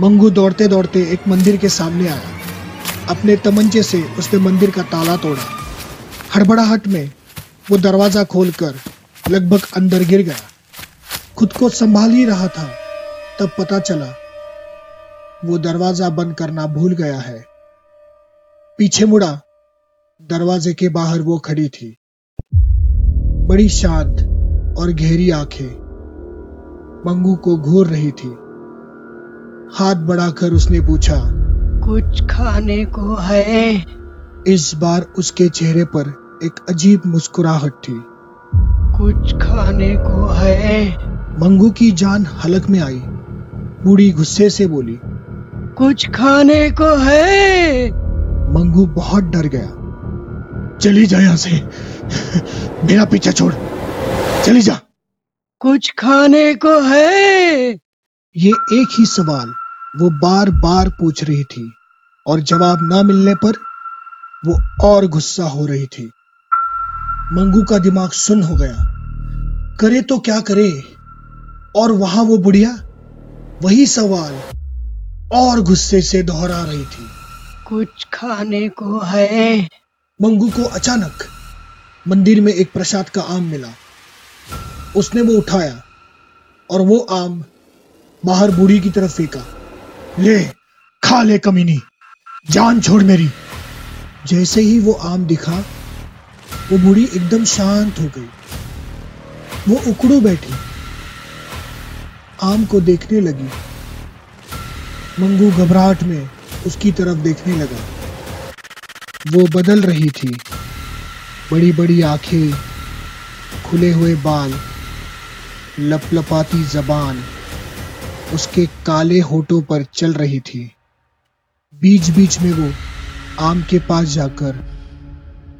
मंगू दौड़ते दौड़ते एक मंदिर के सामने आया। अपने तमंचे से उसने मंदिर का ताला तोड़ा। हड़बड़ाहट में वो दरवाज़ा खोलकर लगभग अंदर गिर गया। खुद को संभाल ही रहा था, तब पता चला, वो दरवाज़ा बंद करना भूल गया है। पीछे मुड़ा, दरवाजे के बाहर वो खड़ी थी। बड़ी शांत और गहरी आँखें मंगू को घूर रही थी। हाथ बढ़ाकर उसने पूछा कुछ खाने को है? इस बार उसके चेहरे पर एक अजीब मुस्कुराहट थी। कुछ खाने को है? मंगू की जान हलक में आई। बूढ़ी गुस्से से बोली कुछ खाने को है? मंगू बहुत डर गया। चली जा यहाँ से। मेरा पीछा छोड़। चली जा। कुछ खाने को है? ये एक ही सवाल वो बार बार पूछ रही थी और जवाब ना मिलने पर वो और गुस्सा हो रही थी। मंगू का दिमाग सुन हो गया। करे तो क्या करे? और वहाँ वो बुढ़िया वही सवाल और गुस्से से दोहरा रही थी। कुछ खाने को है? मंगू को अचानक मंदिर में एक प्रसाद का आम मिला। उसने वो उठाया और वो आम बाहर बूढ़ी की तरफ़ फेंका। ले, खा ले कमीनी, जान छोड़ मेरी। जैसे ही वो आम दिखा, वो बूढ़ी एकदम शांत हो गई। वो उकड़ू बैठी। आम को देखने लगी। मंगू घबराहट में उसकी तरफ़ देखने लगा। वो बदल रही थी। बड़ी बड़ी आँखें, खुले हुए बाल, लपलपाती जबान, उसके काले होठों पर चल रही थी। बीच बीच में वो आम के पास जाकर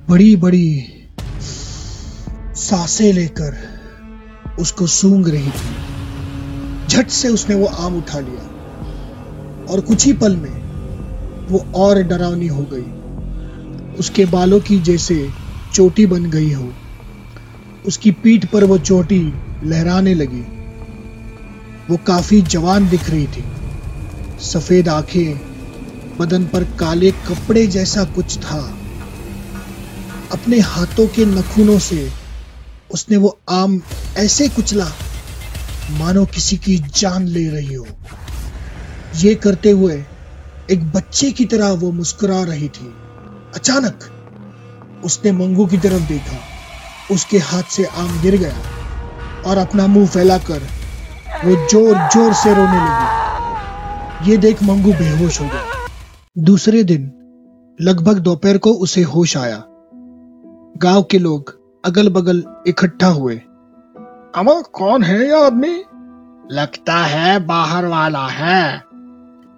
बड़ी बड़ी साँसें लेकर उसको सूंघ रही थी। झट से उसने वो आम उठा लिया और कुछ ही पल में वो और डरावनी हो गई। उसके बालों की जैसे चोटी बन गई हो। उसकी पीठ पर वो चोटी लहराने लगी। वो काफ़ी जवान दिख रही थी। सफ़ेद आँखें, बदन पर काले कपड़े जैसा कुछ था। अपने हाथों के नखूनों से उसने वो आम ऐसे कुचला, मानो किसी की जान ले रही हो। ये करते हुए एक बच्चे की तरह वो मुस्कुरा रही थी। अचानक उसने मंगू की तरफ़ देखा। उसके हाथ से आम गिर गया और अपना मुँह फैलाकर वो ज़ोर ज़ोर से रोने लगी। ये देख मंगू बेहोश हो गया। दूसरे दिन लगभग दोपहर को उसे होश आया। गाँव के लोग अगल बगल इकट्ठा हुए। अमर कौन है यह आदमी? लगता है बाहर वाला है।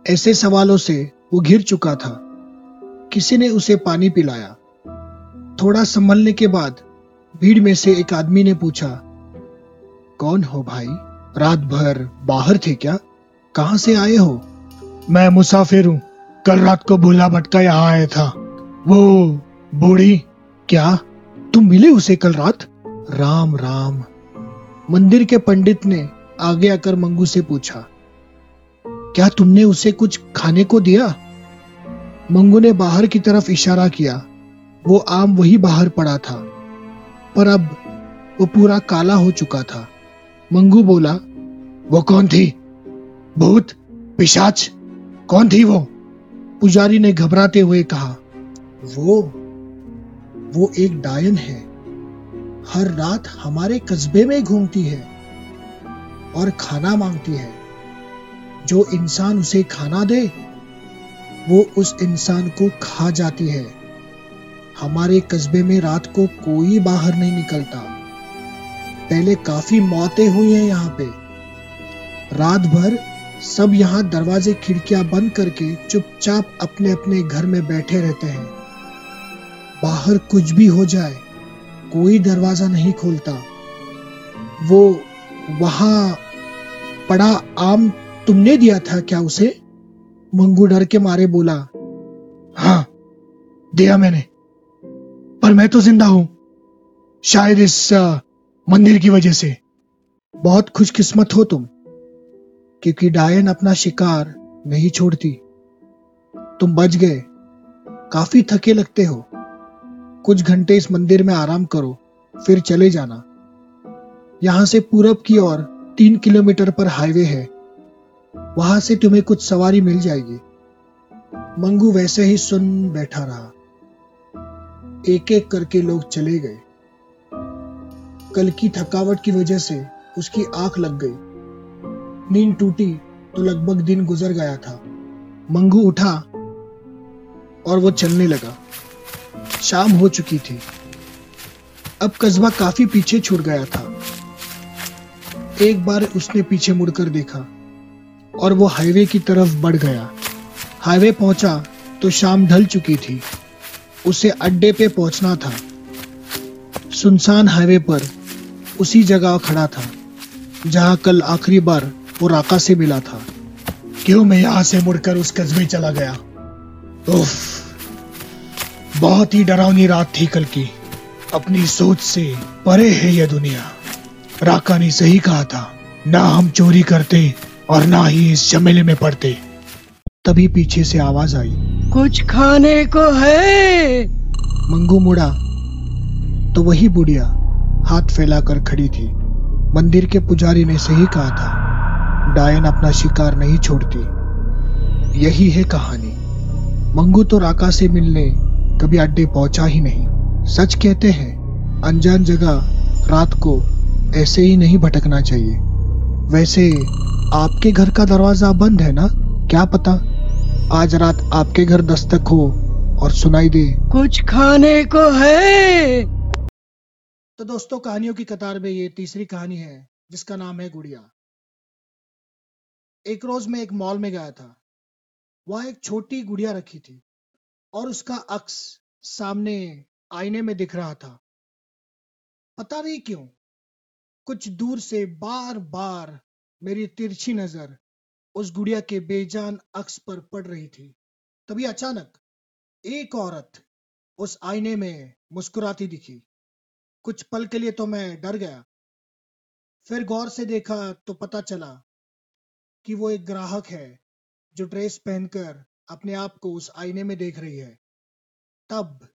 ऐसे सवालों से वो घिर चुका था। किसी ने उसे पानी पिलाया। थोड़ा संभलने के बाद भीड़ में से एक आदमी ने पूछा कौन हो भाई? रात भर बाहर थे क्या? कहाँ से आए हो? मैं मुसाफिर हूँ। कल रात को भूला भटका यहाँ आया था। वो बूढ़ी क्या? तुम मिले उसे कल रात? राम राम। मंदिर के पंडित ने आगे आकर मंगू से पूछा क्या तुमने उसे कुछ खाने को दिया? मंगू ने बाहर की तरफ़ इशारा किया। वो आम वही बाहर पड़ा था। पर अब वो पूरा काला हो चुका था। मंगू बोला, वो कौन थी? भूत? पिशाच? कौन थी वो? पुजारी ने घबराते हुए कहा, वो वो एक डायन है। हर रात हमारे कस्बे में घूमती है और खाना मांगती है। जो इंसान उसे खाना दे वो उस इंसान को खा जाती है। हमारे कस्बे में रात को कोई बाहर नहीं निकलता। पहले काफ़ी मौतें हुई हैं यहाँ पे। रात भर सब यहाँ दरवाजे खिड़कियाँ बंद करके चुपचाप अपने अपने घर में बैठे रहते हैं। बाहर कुछ भी हो जाए, कोई दरवाज़ा नहीं खोलता। वो वहाँ पड़ा आम तुमने दिया था क्या उसे? मंगू डर के मारे बोला हाँ दिया मैंने, पर मैं तो ज़िंदा हूँ, शायद इस मंदिर की वजह से। बहुत खुशकिस्मत हो तुम, क्योंकि डायन अपना शिकार नहीं छोड़ती। तुम बच गए, काफ़ी थके लगते हो। कुछ घंटे इस मंदिर में आराम करो, फिर चले जाना। यहाँ से पूरब की ओर तीन किलोमीटर पर हाईवे है। वहाँ से तुम्हें कुछ सवारी मिल जाएगी। मंगू वैसे ही सुन बैठा रहा। एक एक करके लोग चले गए। कल की थकावट की वजह से उसकी आँख लग गई। नींद टूटी तो लगभग दिन गुजर गया था। मंगू उठा और वो चलने लगा। शाम हो चुकी थी। अब कस्बा काफ़ी पीछे छूट गया था। एक बार उसने पीछे मुड़कर देखा। और वो हाईवे की तरफ़ बढ़ गया। हाईवे पहुँचा तो शाम ढल चुकी थी। उसे अड्डे पे पहुँचना था। सुनसान हाईवे पर उसी जगह खड़ा था जहाँ कल आखिरी बार वो राका से मिला था। क्यों मैं यहाँ से मुड़कर उस कस्बे चला गया? उफ, बहुत ही डरावनी रात थी कल की। अपनी सोच से परे है यह दुनिया। राका ने सही कहा था ना हम चोरी करते और ना ही इस झमेले में पड़ते। तभी पीछे से आवाज़ आई। कुछ खाने को है। मंगू मुड़ा। तो वही बुढ़िया हाथ फैलाकर खड़ी थी। मंदिर के पुजारी ने सही कहा था। डायन अपना शिकार नहीं छोड़ती। यही है कहानी। मंगू तो राका से मिलने कभी अड्डे पहुँचा ही नहीं। सच कहते हैं अनजान जगह रात को ऐसे ही नहीं भटकना चाहिए। वैसे आपके घर का दरवाज़ा बंद है ना? क्या पता? आज रात आपके घर दस्तक हो और सुनाई दे। कुछ खाने को है। तो दोस्तों कहानियों की कतार में ये तीसरी कहानी है जिसका नाम है गुड़िया। एक रोज मैं एक मॉल में गया था। वहाँ एक छोटी गुड़िया रखी थी और उसका अक्स सामने आईने में दिख रहा था। पता नहीं क्यों कुछ दूर से बार बार मेरी तिरछी नज़र उस गुड़िया के बेजान अक्स पर पड़ रही थी। तभी अचानक एक औरत उस आईने में मुस्कुराती दिखी। कुछ पल के लिए तो मैं डर गया। फिर गौर से देखा तो पता चला कि वो एक ग्राहक है जो ड्रेस पहनकर अपने आप को उस आईने में देख रही है। तब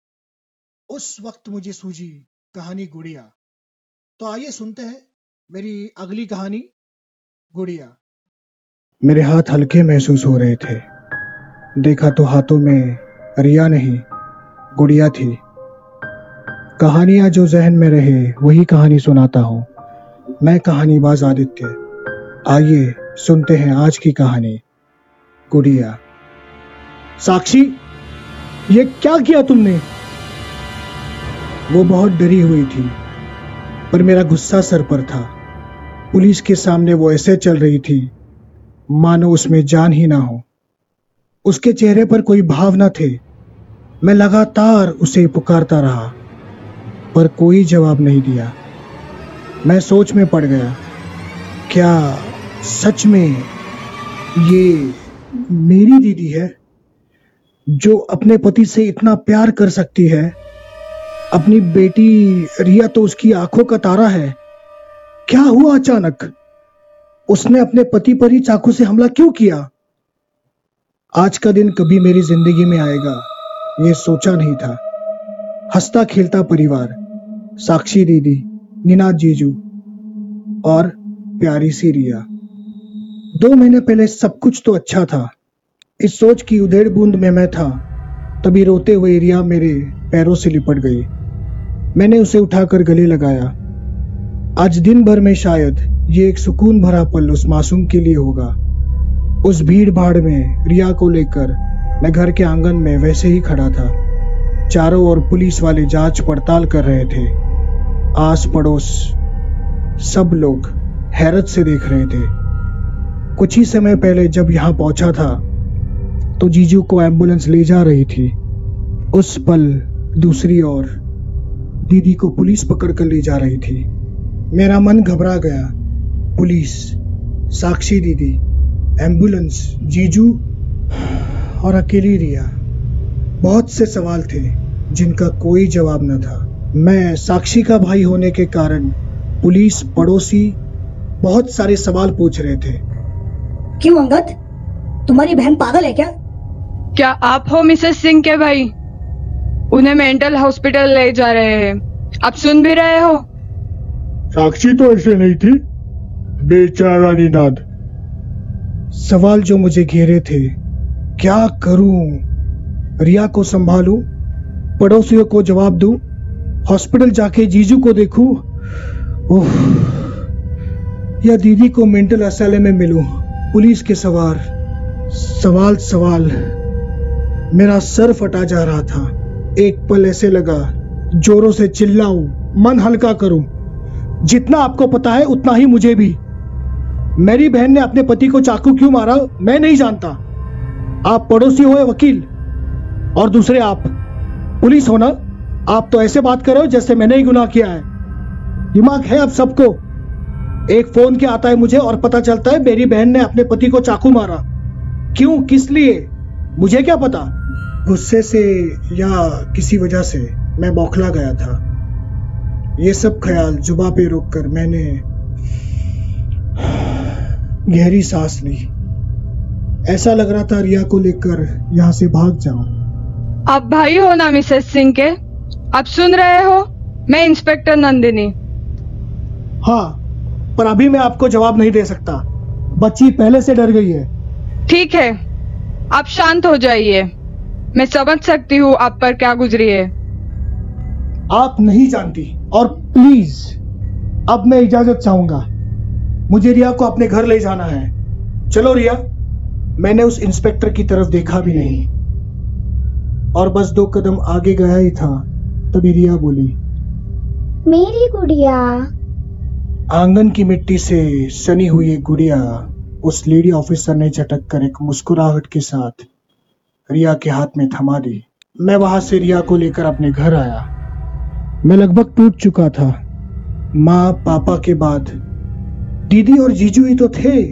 उस वक्त मुझे सूझी कहानी गुड़िया। तो आइए सुनते हैं मेरी अगली कहानी। गुड़िया। मेरे हाथ हल्के महसूस हो रहे थे। देखा तो हाथों में रिया नहीं, गुड़िया थी। कहानियाँ जो जहन में रहे, वही कहानी सुनाता हूँ। मैं कहानीबाज आदित्य। आइए सुनते हैं आज की कहानी। गुड़िया। साक्षी, ये क्या किया तुमने? वो बहुत डरी हुई थी, पर मेरा गुस्सा सर पर था। पुलिस के सामने वो ऐसे चल रही थी, मानो उसमें जान ही ना हो। उसके चेहरे पर कोई भाव न थे। मैं लगातार उसे पुकारता रहा, पर कोई जवाब नहीं दिया। मैं सोच में पड़ गया, क्या सच में ये मेरी दीदी है, जो अपने पति से इतना प्यार कर सकती है? अपनी बेटी रिया तो उसकी आँखों का तारा है क्या हुआ अचानक? उसने अपने पति पर ही चाकू से हमला क्यों किया? आज का दिन कभी मेरी ज़िंदगी में आएगा, ये सोचा नहीं था। हंसता खेलता परिवार, साक्षी दीदी, निनाद जीजू और प्यारी सी रिया। दो महीने पहले सब कुछ तो अच्छा था। इस सोच की उधेड़ बूंद में मैं था, तभी रोते हुए रिया मेरे पैरों से लिपट गई। मैंने उसे उठाकर गले लगाया। आज दिन भर में शायद ये एक सुकून भरा पल उस मासूम के लिए होगा। उस भीड़ भाड़ में रिया को लेकर मैं घर के आँगन में वैसे ही खड़ा था। चारों ओर पुलिस वाले जाँच पड़ताल कर रहे थे। आस पड़ोस सब लोग हैरत से देख रहे थे। कुछ ही समय पहले जब यहाँ पहुँचा था तो जीजू को एंबुलेंस ले जा रही थी। उस पल दूसरी ओर दीदी को पुलिस पकड़ कर ले जा रही थी। मेरा मन घबरा गया। पुलिस साक्षी दीदी एंबुलेंस जीजू और अकेली रिया। बहुत से सवाल थे जिनका कोई जवाब न था। मैं साक्षी का भाई होने के कारण पुलिस पड़ोसी बहुत सारे सवाल पूछ रहे थे। क्यों अंगद? तुम्हारी बहन पागल है क्या? क्या आप हो मिसेस सिंह के भाई? उन्हें मेंटल हॉस्पिटल ले जा रहे हैं। आप सुन भी रहे हो? साक्षी तो ऐसे नहीं थी बेचारा निनाद सवाल जो मुझे घेरे थे, क्या करूँ? रिया को संभालूं? पड़ोसियों को जवाब दूँ? हॉस्पिटल जाके जीजू को देखूँ? ओह या दीदी को मेंटल असाइलम में मिलूं? पुलिस के सवार, सवाल सवाल। मेरा सर फटा जा रहा था। एक पल ऐसे लगा, जोरों से चिल्लाऊं, मन हल्का करूँ। जितना आपको पता है, उतना ही मुझे भी। मेरी बहन ने अपने पति को चाकू क्यों मारा, मैं नहीं जानता। आप पड़ोसी हो या वकील, और दूसरे आप। पुलिस हो ना? आप तो ऐसे बात करो जैसे मैंने ही गुनाह किया है। दिमाग है अब सबको। एक फ़ोन के आता है मुझे और पता चलता है मेरी बहन ने अपने पति को चाकू मारा। क्यों? किस लिए? मुझे क्या पता? गुस्से से या किसी वजह से मैं बौखला गया था। ये सब ख्याल जुबा पे रोक कर मैंने गहरी सांस ली। ऐसा लग रहा था रिया को लेकर यहाँ से भाग जाऊँ। आप भाई हो ना मिसेस सिंह के आप सुन रहे हो? मैं इंस्पेक्टर नंदिनी। हाँ पर अभी मैं आपको जवाब नहीं दे सकता। बच्ची पहले से डर गई है। ठीक है आप शांत हो जाइए। मैं समझ सकती हूँ आप पर क्या गुजरी है। आप नहीं जानती। और प्लीज़ अब मैं इजाज़त चाहूँगा। मुझे रिया को अपने घर ले जाना है। चलो रिया मैंने उस इंस्पेक्टर की तरफ़ देखा भी नहीं। और बस दो कदम आगे गया ही था तभी रिया बोली मेरी गुड़िया। आँगन की मिट्टी से सनी हुई एक गुड़िया उस लेडी ऑफिसर ने झटक कर एक मुस्कुराहट के साथ रिया के हाथ में थमा दी। मैं वहाँ से रिया को लेकर अपने घर आया। मैं लगभग टूट चुका था। माँ, पापा के बाद। दीदी और जीजू ही तो थे,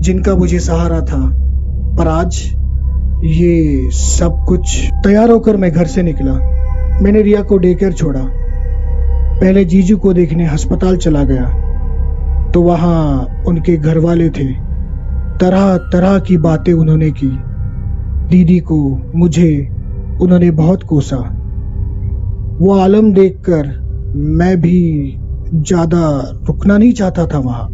जिनका मुझे सहारा था। पर आज ये सब कुछ तैयार होकर मैं घर से निकला। मैंने रिया को डेकर छोड़ा। पहले जीजू को देखने अस्पताल चला गया। तो वहाँ उनके घर वाले थे। तरह तरह की बातें उन्होंने की। दीदी को, मुझे, उन्होंने बहुत कोसा। वो आलम देखकर मैं भी ज़्यादा रुकना नहीं चाहता था वहाँ।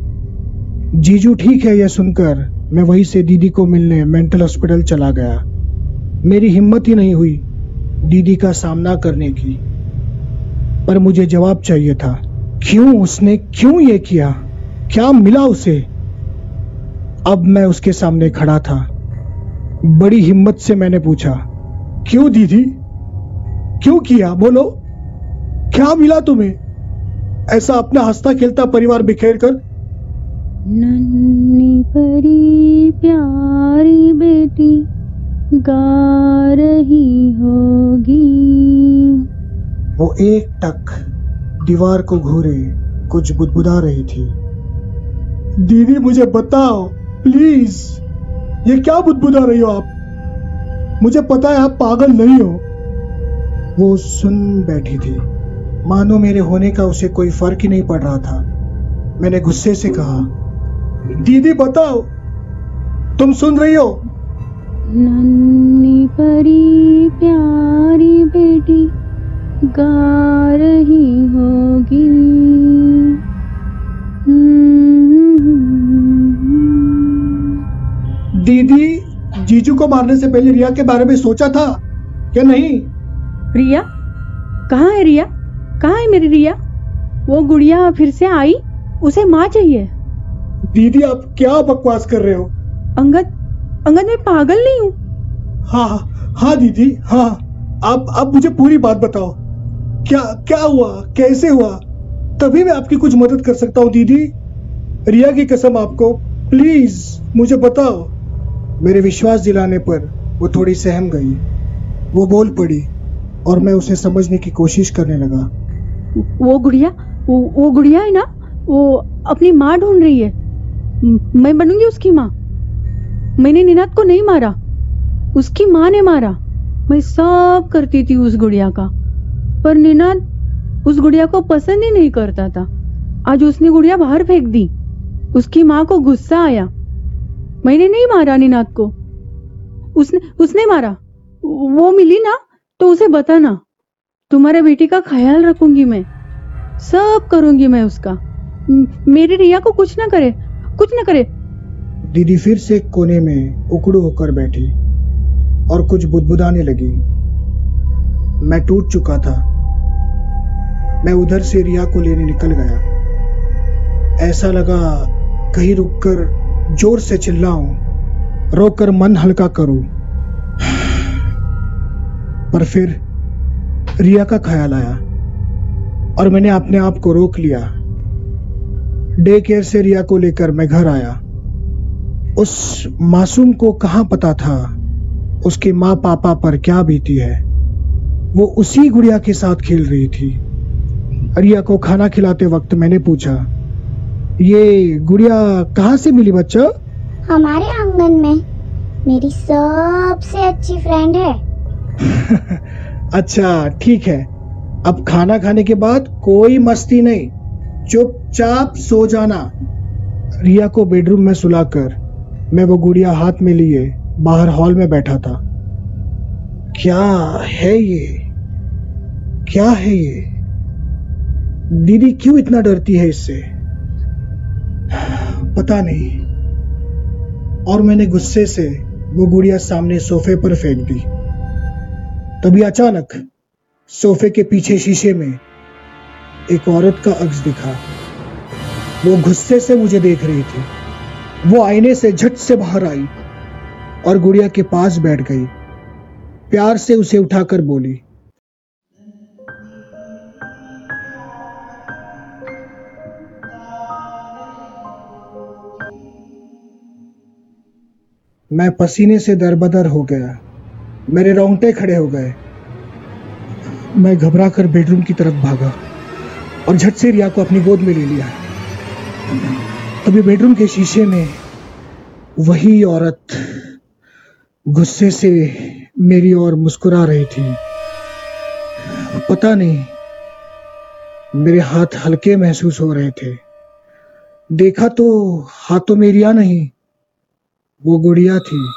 जीजू ठीक है यह सुनकर मैं वहीं से दीदी को मिलने मेंटल हॉस्पिटल चला गया। मेरी हिम्मत ही नहीं हुई दीदी का सामना करने की। पर मुझे जवाब चाहिए था, क्यों उसने क्यों ये किया? क्या मिला उसे? अब मैं उसके सामने खड़ा था। बड़ी हिम्मत से मैंने पूछा, क्यों दीदी? क्यों किया? बोलो। क्या मिला तुम्हें? ऐसा अपना हंसता खेलता परिवार बिखेर कर? नन्ही परी प्यारी बेटी गा रही होगी। वो एक टक दीवार को घूरे कुछ बुदबुदा रही थी। दीदी मुझे बताओ प्लीज़ ये क्या बुदबुदा रही हो आप? मुझे पता है आप पागल नहीं हो। वो सुन बैठी थी। मानो मेरे होने का उसे कोई फ़र्क ही नहीं पड़ रहा था। मैंने गुस्से से कहा दीदी बताओ तुम सुन रही हो? नन्ही परी प्यारी बेटी गा रही होगी। दीदी जीजू को मारने से पहले रिया के बारे में सोचा था? क्या नहीं? रिया? कहाँ है रिया? कहाँ है मेरी रिया? वो गुड़िया फिर से आई उसे माँ चाहिए। दीदी आप क्या बकवास कर रहे हो? अंगद अंगद मैं पागल नहीं हूँ। हाँ हाँ हाँ दीदी हाँ आप आप मुझे पूरी बात बताओ। क्या क्या हुआ? कैसे हुआ? तभी मैं आपकी कुछ मदद कर सकता हूँ दीदी। रिया की कसम आपको प्लीज़ मुझे बताओ। मेरे विश्वास दिलाने पर वो थोड़ी सहम गई। वो बोल पड़ी और मैं उसे समझने की कोशिश करने लगा। वो गुड़िया, वो वो गुड़िया है ना, वो अपनी माँ ढूंढ रही है। मैं बनूँगी उसकी माँ। मैंने निनाद को नहीं मारा। उसकी माँ ने मारा। मैं सब करती थी उस गुड़िया का। पर निनाद उस गुड़िया को पसंद ही नहीं करता था। आज उसने गुड़िया बाहर फेंक दी। उसकी माँ को गुस्सा आया। मैंने नहीं मारा निनाद को। उसने उसने मारा। वो मिली ना तो उसे बताना। तुम्हारे बेटी का ख्याल रखूँगी मैं। सब करूँगी मैं उसका। मेरी रिया को कुछ ना करे, कुछ ना करे। दीदी फिर से कोने में उकड़ू होकर बैठी और कुछ बुदबुदाने लगी। मैं टूट चुका था। मैं उधर से रिया को लेने निकल गया। ऐसा लगा कहीं रुककर ज़ोर से चिल्लाऊं, रोकर मन हल्का करूँ। पर फिर रिया का ख्याल आया और मैंने अपने आप को रोक लिया। डे केयर से रिया को लेकर मैं घर आया। उस मासूम को कहाँ पता था उसके माँ पापा पर क्या बीती है? वो उसी गुड़िया के साथ खेल रही थी। रिया को खाना खिलाते वक्त मैंने पूछा, ये गुड़िया कहाँ से मिली बच्चा? हमारे आँगन में। मेरी सबसे अच्छी फ्रेंड है। अच्छा ठीक है। अब खाना खाने के बाद कोई मस्ती नहीं। चुपचाप सो जाना। रिया को बेडरूम में सुलाकर मैं वो गुड़िया हाथ में लिए, बाहर हॉल में बैठा था। क्या है ये? क्या है ये? दीदी क्यों इतना डरती है इससे? पता नहीं। और मैंने गुस्से से वो गुड़िया सामने सोफे पर फेंक दी। तभी अचानक सोफे के पीछे शीशे में एक औरत का अक्स दिखा। वो गुस्से से मुझे देख रही थी। वो आईने से झट से बाहर आई और गुड़िया के पास बैठ गई। प्यार से उसे उठाकर बोली, मैं पसीने से दरबदर हो गया। मेरे रोंगटे खड़े हो गए। मैं घबरा कर बेडरूम की तरफ़ भागा और झट से रिया को अपनी गोद में ले लिया। तभी बेडरूम के शीशे में वही औरत गुस्से से मेरी ओर मुस्कुरा रही थी। पता नहीं, मेरे हाथ हल्के महसूस हो रहे थे। देखा तो हाथों में रिया नहीं, वो गुड़िया थी।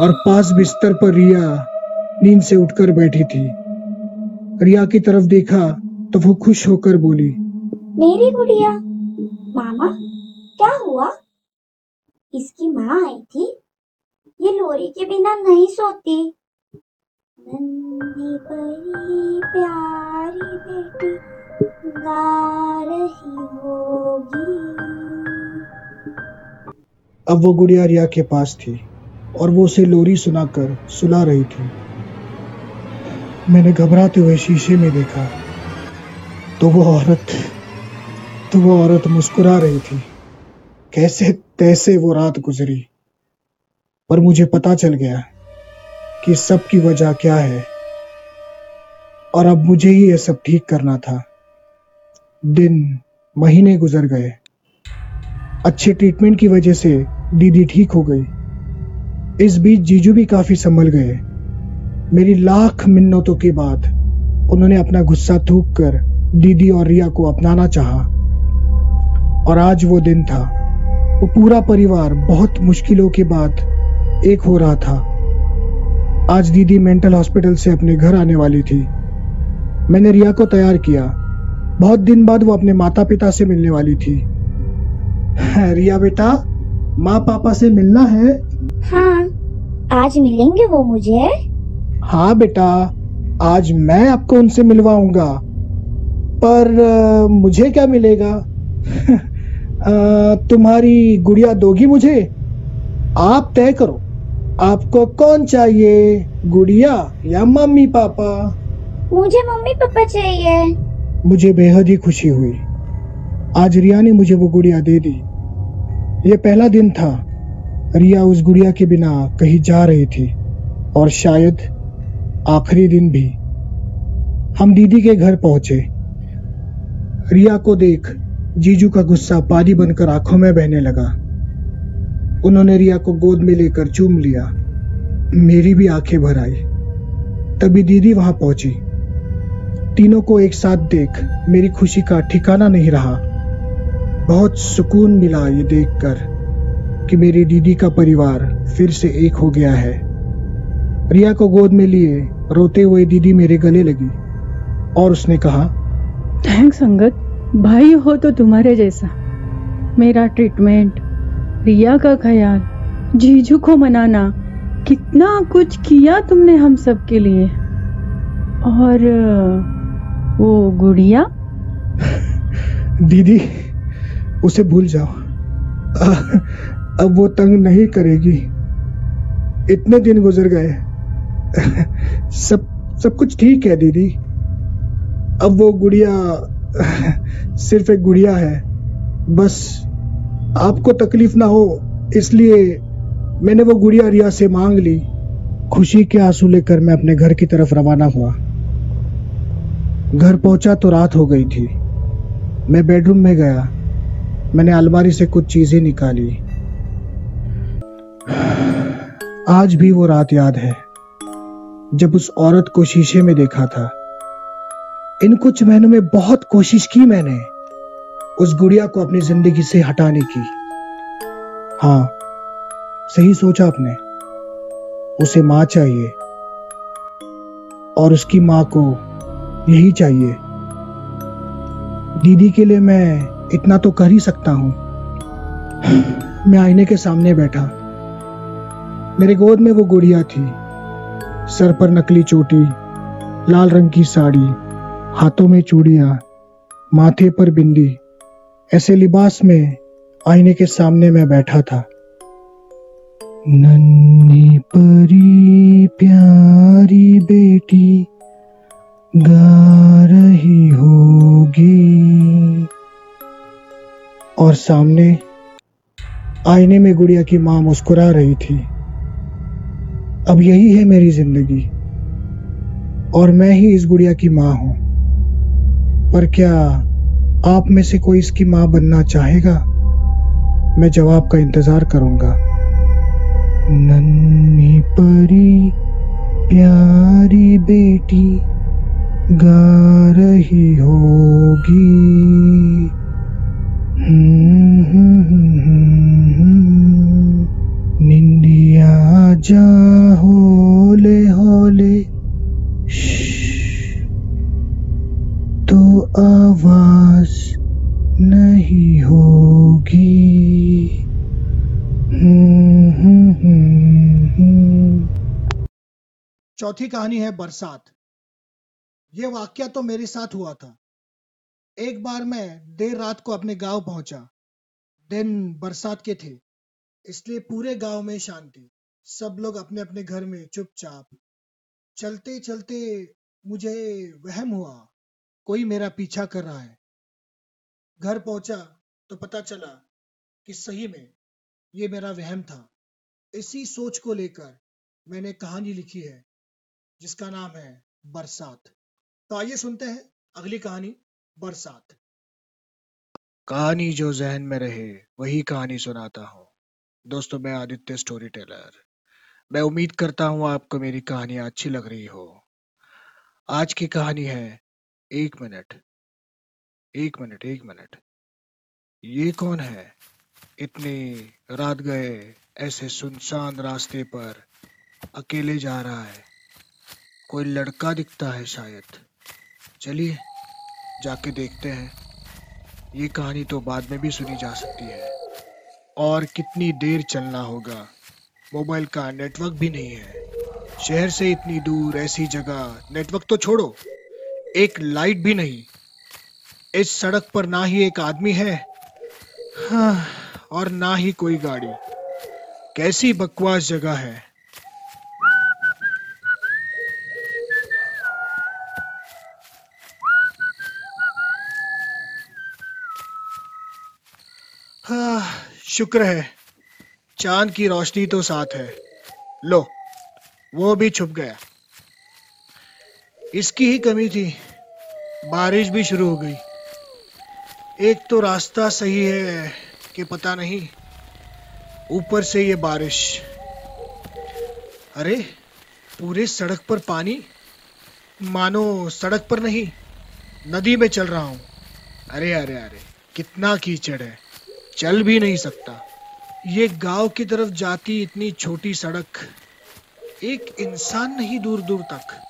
और पास बिस्तर पर रिया नींद से उठकर बैठी थी। रिया की तरफ़ देखा तो वो खुश होकर बोली मेरी गुड़िया मामा क्या हुआ? इसकी माँ आई थी। ये लोरी के बिना नहीं सोती। नन्ही परी प्यारी बेटी गा रही होगी। अब वो गुड़िया रिया के पास थी। और वो उसे लोरी सुनाकर सुला रही थी। मैंने घबराते हुए शीशे में देखा तो वो औरत तो वो औरत मुस्कुरा रही थी। कैसे तैसे वो रात गुजरी? पर मुझे पता चल गया कि सब की वजह क्या है। और अब मुझे ही ये सब ठीक करना था। दिन, महीने गुजर गए। अच्छे ट्रीटमेंट की वजह से दीदी ठीक हो गई। इस बीच जीजू भी काफ़ी संभल गए। मेरी लाख मिन्नतों के बाद उन्होंने अपना गुस्सा थूक कर दीदी और रिया को अपनाना चाहा। और आज वो दिन था। वो पूरा परिवार बहुत मुश्किलों के बाद एक हो रहा था। आज दीदी मेंटल हॉस्पिटल से अपने घर आने वाली थी। मैंने रिया को तैयार किया। बहुत दिन बाद वो अपने माता पिता से मिलने वाली थी। रिया बेटा माँ पापा से मिलना है? हाँ आज मिलेंगे वो मुझे। हाँ बेटा आज मैं आपको उनसे मिलवाऊँगा। पर अ, मुझे क्या मिलेगा? अ, तुम्हारी गुड़िया दोगी मुझे? आप तय करो आपको कौन चाहिए गुड़िया या मम्मी पापा? मुझे मम्मी पापा चाहिए। मुझे बेहद ही खुशी हुई। आज रिया ने मुझे वो गुड़िया दे दी। ये पहला दिन था। रिया उस गुड़िया के बिना कहीं जा रही थी। और शायद आखिरी दिन भी हम दीदी के घर पहुँचे। रिया को देख जीजू का गुस्सा पानी बनकर आँखों में बहने लगा। उन्होंने रिया को गोद में लेकर चूम लिया। मेरी भी आँखें भर आई। तभी दीदी वहाँ पहुँची। तीनों को एक साथ देख मेरी खुशी का ठिकाना नहीं रहा। बहुत सुकून मिला ये देखकर। कि मेरी दीदी का परिवार फिर से एक हो गया है। रिया को गोद में लिए रोते हुए दीदी मेरे गले लगी और उसने कहा थैंक्स अंगद भाई हो तो तुम्हारे जैसा। मेरा ट्रीटमेंट रिया का ख्याल जीजू को मनाना कितना कुछ किया तुमने हम सब के लिए। और वो गुड़िया? दीदी उसे भूल जाओ। अब वो तंग नहीं करेगी। इतने दिन गुजर गए। सब सब कुछ ठीक है, दीदी। अब वो गुड़िया, सिर्फ़ एक गुड़िया है। बस आपको तकलीफ़ ना हो, इसलिए मैंने वो गुड़िया रिया से मांग ली। खुशी के आँसू लेकर मैं अपने घर की तरफ़ रवाना हुआ। घर पहुँचा तो रात हो गई थी। मैं बेडरूम में गया। मैंने अलमारी से कुछ चीज़ें निकाली। आज भी वो रात याद है, जब उस औरत को शीशे में देखा था। इन कुछ महीनों में बहुत कोशिश की मैंने, उस गुड़िया को अपनी ज़िंदगी से हटाने की। हाँ सही सोचा आपने। उसे माँ चाहिए, और उसकी माँ को यही चाहिए। दीदी के लिए मैं इतना तो कर ही सकता हूँ। मैं आईने के सामने बैठा। मेरे गोद में वो गुड़िया थी। सर पर नकली चोटी, लाल रंग की साड़ी, हाथों में चूड़ियाँ, माथे पर बिंदी। ऐसे लिबास में आईने के सामने मैं बैठा था। नन्ही परी, प्यारी बेटी, गा रही होगी। और सामने आईने में गुड़िया की माँ मुस्कुरा रही थी। अब यही है मेरी ज़िंदगी। और मैं ही इस गुड़िया की माँ हूँ। पर क्या आप में से कोई इसकी माँ बनना चाहेगा? मैं जवाब का इंतज़ार करूँगा। नन्ही परी प्यारी बेटी गा रही होगी। हम्म, हम्म, हम्म, हम्म। निंदिया जा होले होले। तो आवाज़ नहीं होगी। चौथी कहानी है बरसात। ये वाक्य तो मेरे साथ हुआ था। एक बार मैं देर रात को अपने गाँव पहुँचा। दिन बरसात के थे। इसलिए पूरे गाँव में शांति। सब लोग अपने अपने घर में चुपचाप। चलते चलते मुझे वहम हुआ, कोई मेरा पीछा कर रहा है। घर पहुँचा तो पता चला कि सही में ये मेरा वहम था। इसी सोच को लेकर मैंने कहानी लिखी है, जिसका नाम है बरसात। तो आइए सुनते हैं अगली कहानी, बरसात। कहानी जो जहन में रहे, वही कहानी सुनाता हूँ। दोस्तों, मैं आदित्य स्टोरी टेलर मैं उम्मीद करता हूँ, आपको मेरी कहानी अच्छी लग रही हो। आज की कहानी है, एक मिनट। एक मिनट एक मिनट। ये कौन है? इतनी रात गए, ऐसे सुनसान रास्ते पर अकेले जा रहा है। कोई लड़का दिखता है शायद। चलिए, जाके देखते हैं। ये कहानी तो बाद में भी सुनी जा सकती है। और कितनी देर चलना होगा? मोबाइल का नेटवर्क भी नहीं है। शहर से इतनी दूर ऐसी जगह नेटवर्क तो छोड़ो। एक लाइट भी नहीं। इस सड़क पर ना ही एक आदमी है। हाँ, और ना ही कोई गाड़ी। कैसी बकवास जगह है हाँ, शुक्र है। चाँद की रोशनी तो साथ है। लो, वो भी छुप गया। इसकी ही कमी थी। बारिश भी शुरू हो गई। एक तो रास्ता सही है कि पता नहीं। ऊपर से ये बारिश। अरे, पूरे सड़क पर पानी? मानो सड़क पर नहीं, नदी में चल रहा हूँ। अरे अरे अरे, कितना कीचड़ है। चल भी नहीं सकता। ये गाँव की तरफ़ जाती इतनी छोटी सड़क, एक इंसान नहीं दूर दूर तक।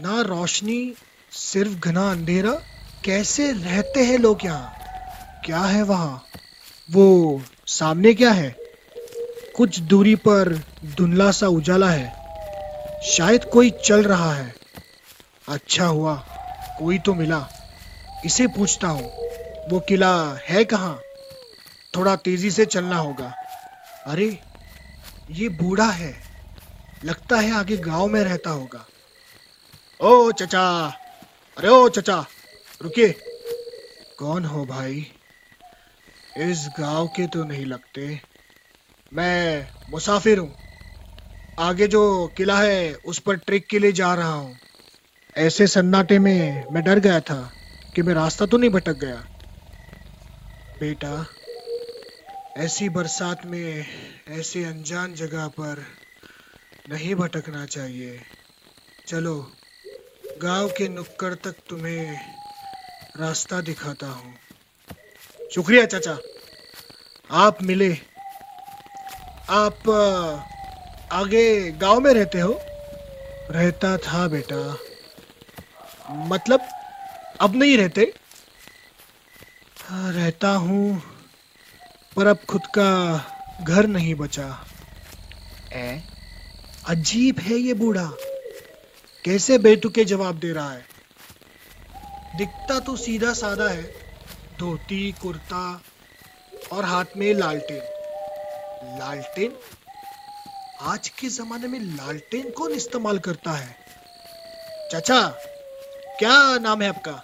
ना रोशनी, सिर्फ़ घना अंधेरा। कैसे रहते हैं लोग यहाँ? क्या है वहाँ? वो सामने क्या है? कुछ दूरी पर धुंधला सा उजाला है। शायद कोई चल रहा है। अच्छा हुआ, कोई तो मिला। इसे पूछता हूँ, वो किला है कहाँ? थोड़ा तेज़ी से चलना होगा। अरे, ये बूढ़ा है। लगता है आगे गाँव में रहता होगा। ओ चचा, अरे ओ चचा, रुकिए। कौन हो भाई? इस गाँव के तो नहीं लगते। मैं मुसाफिर हूँ। आगे जो किला है, उस पर ट्रिक के लिए जा रहा हूँ। ऐसे सन्नाटे में मैं डर गया था कि मैं रास्ता तो नहीं भटक गया। बेटा ऐसी बरसात में ऐसे अनजान जगह पर नहीं भटकना चाहिए। चलो गाँव के नुक्कड़ तक तुम्हें रास्ता दिखाता हूँ। शुक्रिया चाचा। आप मिले। आप आगे गाँव में रहते हो? रहता था बेटा। मतलब अब नहीं रहते? हाँ, रहता हूँ। पर अब खुद का घर नहीं बचा। ए अजीब है ये बूढ़ा। कैसे बेतुके जवाब दे रहा है? दिखता तो सीधा साधा है। धोती कुर्ता और हाथ में लालटेन। लालटेन? आज के जमाने में लालटेन कौन इस्तेमाल करता है? चाचा क्या नाम है आपका?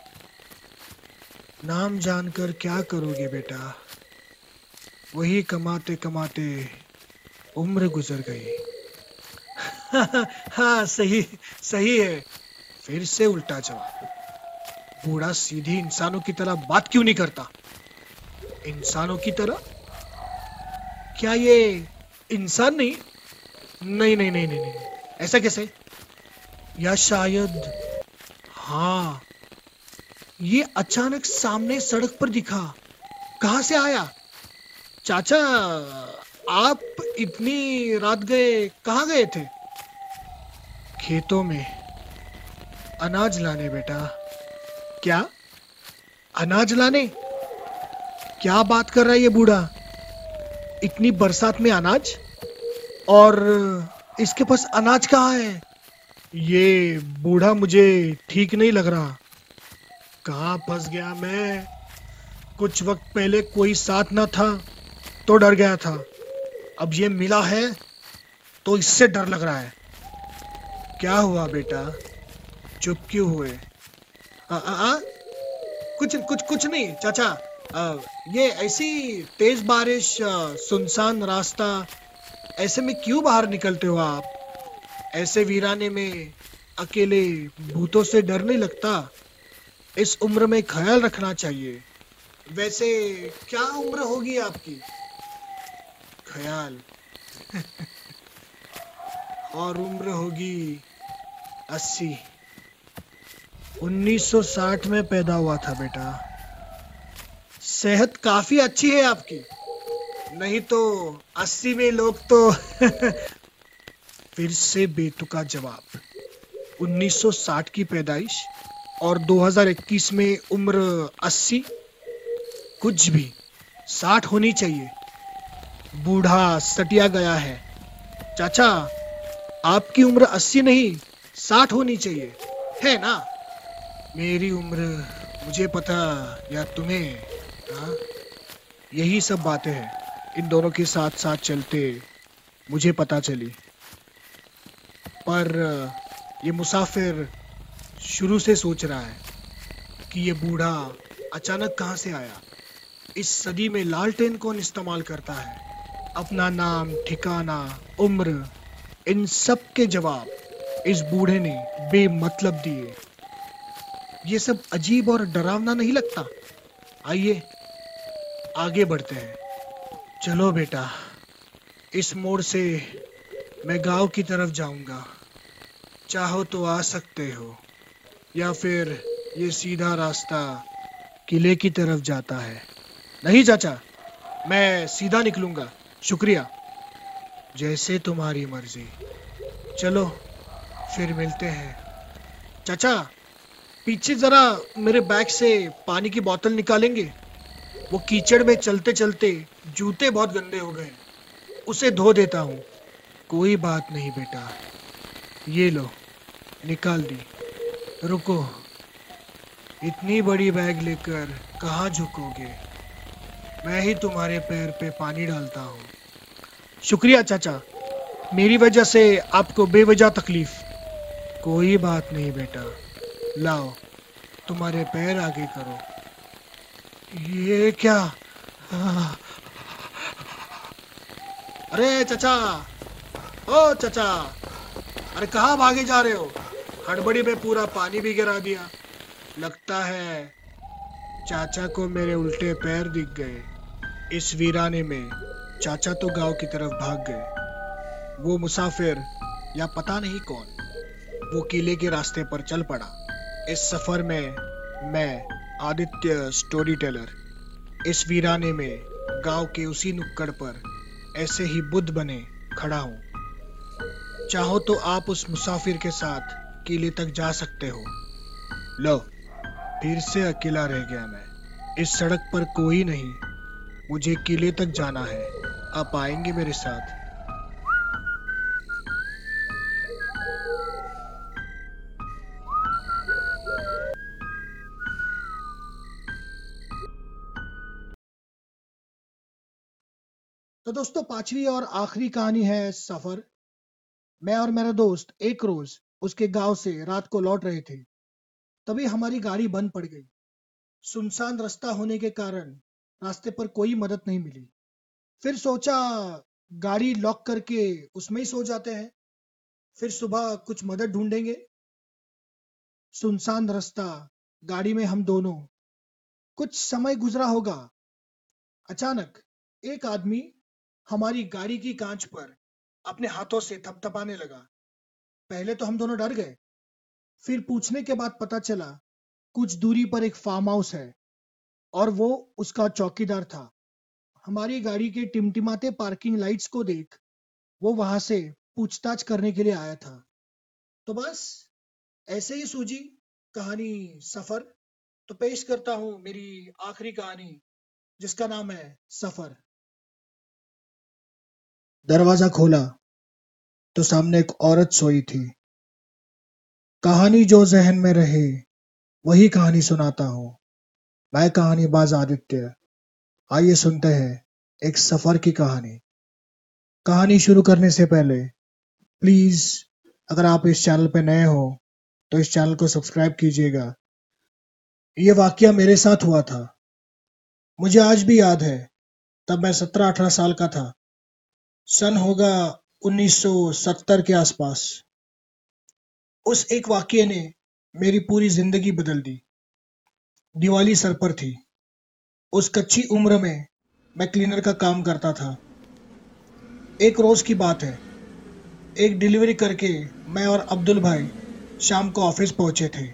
नाम जानकर क्या करोगे बेटा? वही कमाते कमाते उम्र गुजर गई। हाँ सही सही है। फिर से उल्टा जवाब। बूढ़ा सीधी इंसानों की तरह बात क्यों नहीं करता? इंसानों की तरह? क्या ये इंसान नहीं? नहीं नहीं नहीं नहीं, नहीं। ऐसा कैसे? या शायद हाँ ये अचानक सामने सड़क पर दिखा। कहाँ से आया? चाचा, आप इतनी रात गए, कहाँ गए थे? खेतों में। अनाज लाने बेटा। क्या? अनाज लाने? क्या बात कर रहा है ये बूढ़ा? इतनी बरसात में अनाज? और इसके पास अनाज कहाँ है? ये बूढ़ा मुझे ठीक नहीं लग रहा। कहाँ फंस गया मैं? कुछ वक्त पहले कोई साथ ना था। तो डर गया था। अब ये मिला है तो इससे डर लग रहा है। क्या हुआ बेटा? चुप क्यों हुए? आ, आ, आ? कुछ कुछ कुछ नहीं चाचा। आ, ये ऐसी तेज बारिश सुनसान रास्ता ऐसे में क्यों बाहर निकलते हो आप? ऐसे वीराने में अकेले भूतों से डर नहीं लगता? इस उम्र में ख्याल रखना चाहिए। वैसे क्या उम्र होगी आपकी? ख्याल। और उम्र होगी अस्सी। 1960 में पैदा हुआ था बेटा। सेहत काफ़ी अच्छी है आपकी। नहीं तो 80 में लोग तो फिर से बेतुका जवाब। 1960 की पैदाइश और 2021 में उम्र 80 कुछ भी 60 होनी चाहिए। बूढ़ा सटिया गया है। चाचा, आपकी उम्र 80 नहीं 60 होनी चाहिए। है ना? मेरी उम्र, मुझे पता, या तुम्हें हाँ? यही सब बातें हैं। इन दोनों के साथ साथ चलते मुझे पता चली। पर, ये मुसाफिर शुरू से सोच रहा है कि ये बूढ़ा अचानक कहाँ से आया? इस सदी में लालटेन कौन इस्तेमाल करता है? अपना नाम, ठिकाना, उम्र, इन सब के जवाब इस बूढ़े ने बेमतलब दिए। ये सब अजीब और डरावना नहीं लगता? आइए, आगे बढ़ते हैं। चलो बेटा, इस मोड़ से मैं गाँव की तरफ़ जाऊँगा। चाहो तो आ सकते हो, या फिर ये सीधा रास्ता किले की तरफ़ जाता है। नहीं चाचा, मैं सीधा निकलूँगा। शुक्रिया। जैसे तुम्हारी मर्ज़ी। चलो, फिर मिलते हैं। चाचा, पीछे जरा मेरे बैग से पानी की बोतल निकालेंगे? वो कीचड़ में चलते चलते जूते बहुत गंदे हो गए। उसे धो देता हूँ। कोई बात नहीं बेटा। ये लो, निकाल दी। रुको। इतनी बड़ी बैग लेकर कहाँ झुकोगे? मैं ही तुम्हारे पैर पे पानी डालता हूँ। शुक्रिया, चाचा। मेरी वजह से आपको बेवजह तकलीफ़। कोई बात नहीं, बेटा। लाओ, तुम्हारे पैर आगे करो। ये क्या। अरे, चचा। ओ, चचा। अरे, कहाँ भागे जा रहे हो? हड़बड़ी में पूरा पानी भी गिरा दिया। लगता है चाचा को मेरे उल्टे पैर दिख गए। इस वीराने में चाचा तो गाँव की तरफ़ भाग गए। वो मुसाफिर, या पता नहीं कौन, वो किले के रास्ते पर चल पड़ा। इस सफ़र में मैं आदित्य स्टोरी टेलर इस वीराने में गाँव के उसी नुक्कड़ पर ऐसे ही बुद्ध बने खड़ा हूँ। चाहो तो आप उस मुसाफिर के साथ किले तक जा सकते हो। लो, फिर से अकेला रह गया मैं। इस सड़क पर कोई नहीं मुझे किले तक जाना है। आप आएँगे मेरे साथ। तो दोस्तों, पांचवी और आखिरी कहानी है सफ़र। मैं और मेरा दोस्त एक रोज उसके गाँव से रात को लौट रहे थे। तभी हमारी गाड़ी बंद पड़ गई। सुनसान रास्ता होने के कारण रास्ते पर कोई मदद नहीं मिली। फिर सोचा, गाड़ी लॉक करके उसमें ही सो जाते हैं। फिर सुबह कुछ मदद ढूंढेंगे। सुनसान रास्ता, गाड़ी में हम दोनों। कुछ समय गुजरा होगा। अचानक, एक आदमी हमारी गाड़ी की कांच पर अपने हाथों से थपथपाने लगा। पहले तो हम दोनों डर गए। फिर पूछने के बाद पता चला, कुछ दूरी पर एक फार्म हाउस है। और वो उसका चौकीदार था। हमारी गाड़ी के टिमटिमाते पार्किंग लाइट्स को देख वो वहाँ से पूछताछ करने के लिए आया था। तो बस, ऐसे ही सूझी कहानी सफ़र। तो पेश करता हूँ मेरी आखिरी कहानी, जिसका नाम है सफ़र। दरवाज़ा खोला तो सामने एक औरत सोई थी। कहानी जो जहन में रहे, वही कहानी सुनाता हूँ। मैं कहानी बाज आदित्य। आइए सुनते हैं एक सफ़र की कहानी। कहानी शुरू करने से पहले प्लीज़ अगर आप इस चैनल पर नए हो तो इस चैनल को सब्सक्राइब कीजिएगा। ये वाक्य मेरे साथ हुआ था। मुझे आज भी याद है, तब मैं सत्रह अठारह साल का था। सन होगा 1970 के आसपास। उस एक वाक्य ने मेरी पूरी ज़िंदगी बदल दी। दिवाली सर पर थी। उस कच्ची उम्र में मैं क्लीनर का काम करता था। एक रोज की बात है। एक डिलीवरी करके मैं और अब्दुल भाई शाम को ऑफ़िस पहुँचे थे।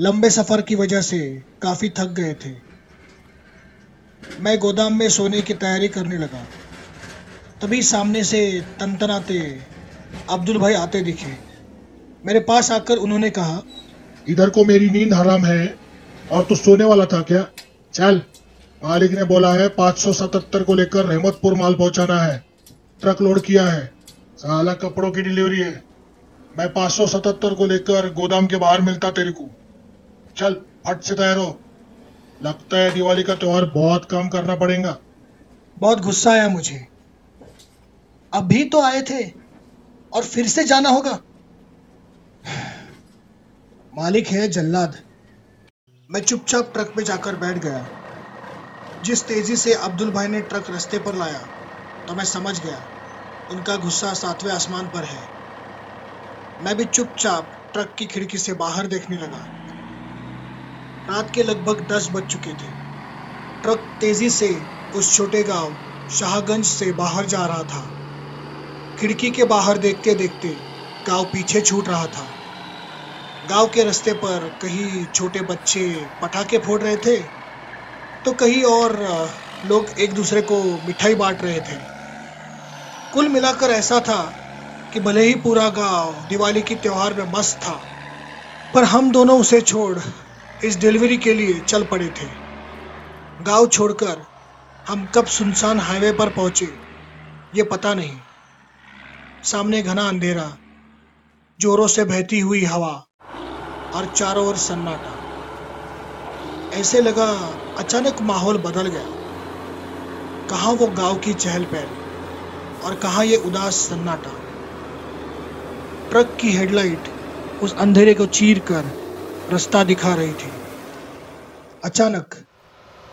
लंबे सफ़र की वजह से काफ़ी थक गए थे। मैं गोदाम में सोने की तैयारी करने लगा। तभी सामने से तनतनाते अब्दुल भाई आते दिखे। मेरे पास आकर उन्होंने कहा, इधर को मेरी नींद हराम है। और तू सोने वाला था क्या? चल, मालिक ने बोला है 577 को लेकर रहमतपुर माल पहुंचाना है। ट्रक लोड किया है। साला कपड़ों की डिलीवरी है। मैं 577 को लेकर गोदाम के बाहर मिलता तेरे को। चल फट से तैयार हो। लगता है दिवाली का त्योहार बहुत कम करना पड़ेगा। बहुत गुस्सा आया मुझे। अभी तो आए थे, और फिर से जाना होगा। मालिक है जल्लाद। मैं चुपचाप ट्रक में जाकर बैठ गया। जिस तेज़ी से अब्दुल भाई ने ट्रक रास्ते पर लाया तो मैं समझ गया उनका गुस्सा सातवें आसमान पर है। मैं भी चुपचाप ट्रक की खिड़की से बाहर देखने लगा। रात के लगभग दस बज चुके थे। ट्रक तेज़ी से उस छोटे गाँव शाहगंज से बाहर जा रहा था। खिड़की के बाहर देखते देखते गाँव पीछे छूट रहा था। गाँव के रास्ते पर कहीं छोटे बच्चे पटाखे फोड़ रहे थे तो कहीं और लोग एक दूसरे को मिठाई बांट रहे थे। कुल मिलाकर ऐसा था कि भले ही पूरा गाँव दिवाली की त्यौहार में मस्त था, पर हम दोनों उसे छोड़ इस डिलीवरी के लिए चल पड़े थे। गाँव छोड़कर हम कब सुनसान हाईवे पर पहुँचे, ये पता नहीं। सामने घना अंधेरा, जोरों से बहती हुई हवा और चारों ओर सन्नाटा। ऐसे लगा अचानक माहौल बदल गया। कहाँ वो गाँव की चहल पहल और कहाँ ये उदास सन्नाटा। ट्रक की हेडलाइट उस अंधेरे को चीर कर रास्ता दिखा रही थी। अचानक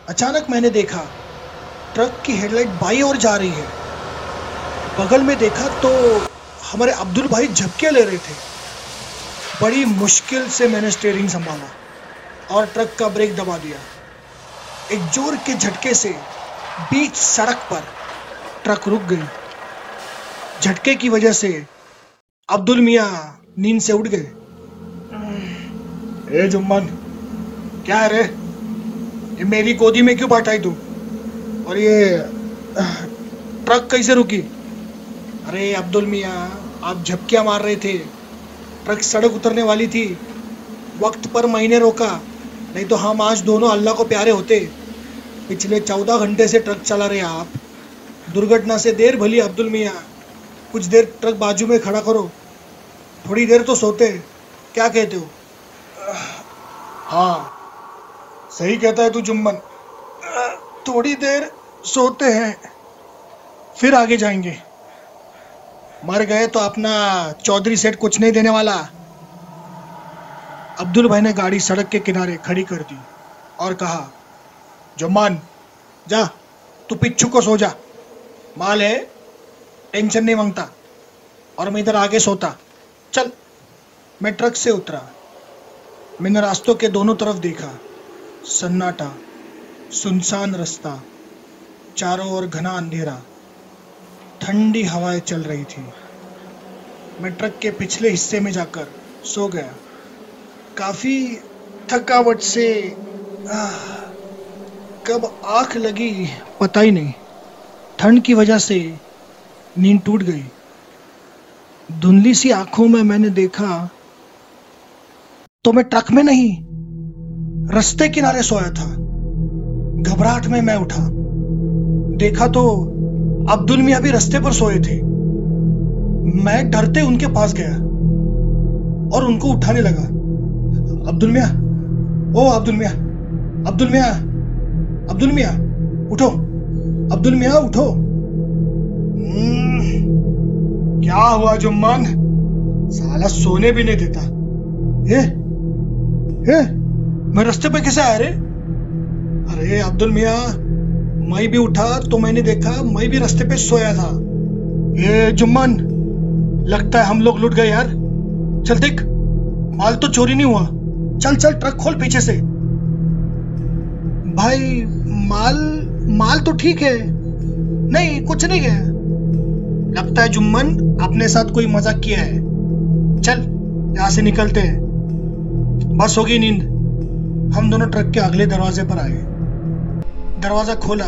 अचानक मैंने देखा, ट्रक की हेडलाइट बाई ओर जा रही है। बगल में देखा तो हमारे अब्दुल भाई झपके ले रहे थे। बड़ी मुश्किल से मैंने स्टेयरिंग संभाला और ट्रक का ब्रेक दबा दिया। एक ज़ोर के झटके से बीच सड़क पर ट्रक रुक गई। झटके की वजह से अब्दुल मियाँ नींद से उठ गए। ए जुम्मन, क्या है रे? ये मेरी गोदी में क्यों बैठाई तू? और ये ट्रक कैसे रुकी? अरे अब्दुल मियाँ, आप झपकियाँ मार रहे थे। ट्रक सड़क उतरने वाली थी। वक्त पर महीने रोका, नहीं तो हम आज दोनों अल्लाह को प्यारे होते। पिछले चौदह घंटे से ट्रक चला रहे आप। दुर्घटना से देर भली अब्दुल मियाँ। कुछ देर ट्रक बाजू में खड़ा करो। थोड़ी देर तो सोते। क्या कहते हो? हाँ सही कहता है तू जुम्मन। थोड़ी देर सोते हैं, फिर आगे जाएँगे। मर गए तो अपना चौधरी सेठ कुछ नहीं देने वाला। अब्दुल भाई ने गाड़ी सड़क के किनारे खड़ी कर दी और कहा, जुम्मान, जा, तू पिच्छू को सो जा। माल है, टेंशन नहीं माँगता और मैं इधर आगे सोता। चल, मैं ट्रक से उतरा। मैंने रास्तों के दोनों तरफ़ देखा, सन्नाटा, सुनसान रास्ता, चारों ओर घना अंधेरा। ठंडी हवाएँ चल रही थी। मैं ट्रक के पिछले हिस्से में जाकर सो गया। काफ़ी थकावट से आह, कब आँख लगी पता ही नहीं। ठंड की वजह से नींद टूट गई। धुंधली सी आँखों में मैंने देखा तो मैं ट्रक में नहीं रास्ते किनारे सोया था। घबराहट में मैं उठा। देखा तो अब्दुल मियाँ भी रास्ते पर सोए थे। मैं डरते उनके पास गया और उनको उठाने लगा। अब्दुल मियाँ ओ अब्दुल मियाँ अब्दुल मियाँ अब्दुल मियाँ उठो अब्दुल मियाँ उठो। हम्म, क्या हुआ जुम्मान साला सोने भी नहीं देता? ये ये मैं रास्ते पे कैसे आया रे? अरे अब्दुल मियाँ मैं भी उठा तो मैंने देखा, मैं भी रास्ते पे सोया था। ये जुम्मन, लगता है हम लोग लुट गए यार। चल देख, माल तो चोरी नहीं हुआ। चल चल, ट्रक खोल पीछे से। भाई, माल माल तो ठीक है। नहीं, कुछ नहीं है। लगता है जुम्मन, अपने साथ कोई मज़ाक किया है। चल, यहाँ से निकलते हैं। बस होगी नींद। हम दोनों ट्रक के अगले दरवाजे पर आए। दरवाज़ा खोला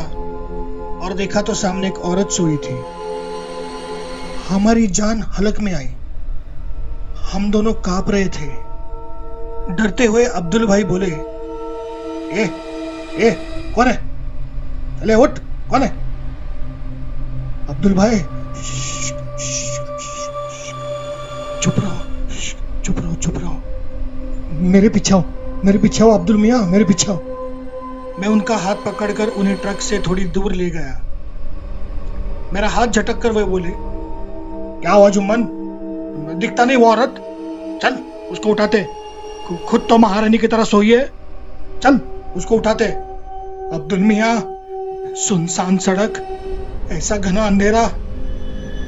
और देखा तो सामने एक औरत सोई थी। हमारी जान हलक में आई। हम दोनों काँप रहे थे। डरते हुए अब्दुल भाई बोले, ए ए, कौन है? चले उठ, कौन है? अब्दुल भाई, चुप रहो चुप रहो चुप रहो। मेरे पीछे आओ, मेरे पीछे आओ अब्दुल मियाँ, मेरे पीछे आओ। मैं उनका हाथ पकड़कर उन्हें ट्रक से थोड़ी दूर ले गया। मेरा हाथ झटक कर वे बोले, क्या हुआ जुम्मन? दिखता नहीं वो औरत? चल, उसको उठाते। खुद तो महारानी की तरह सोई है। चल, उसको उठाते। अब्दुल मिया सुनसान सड़क, ऐसा घना अंधेरा,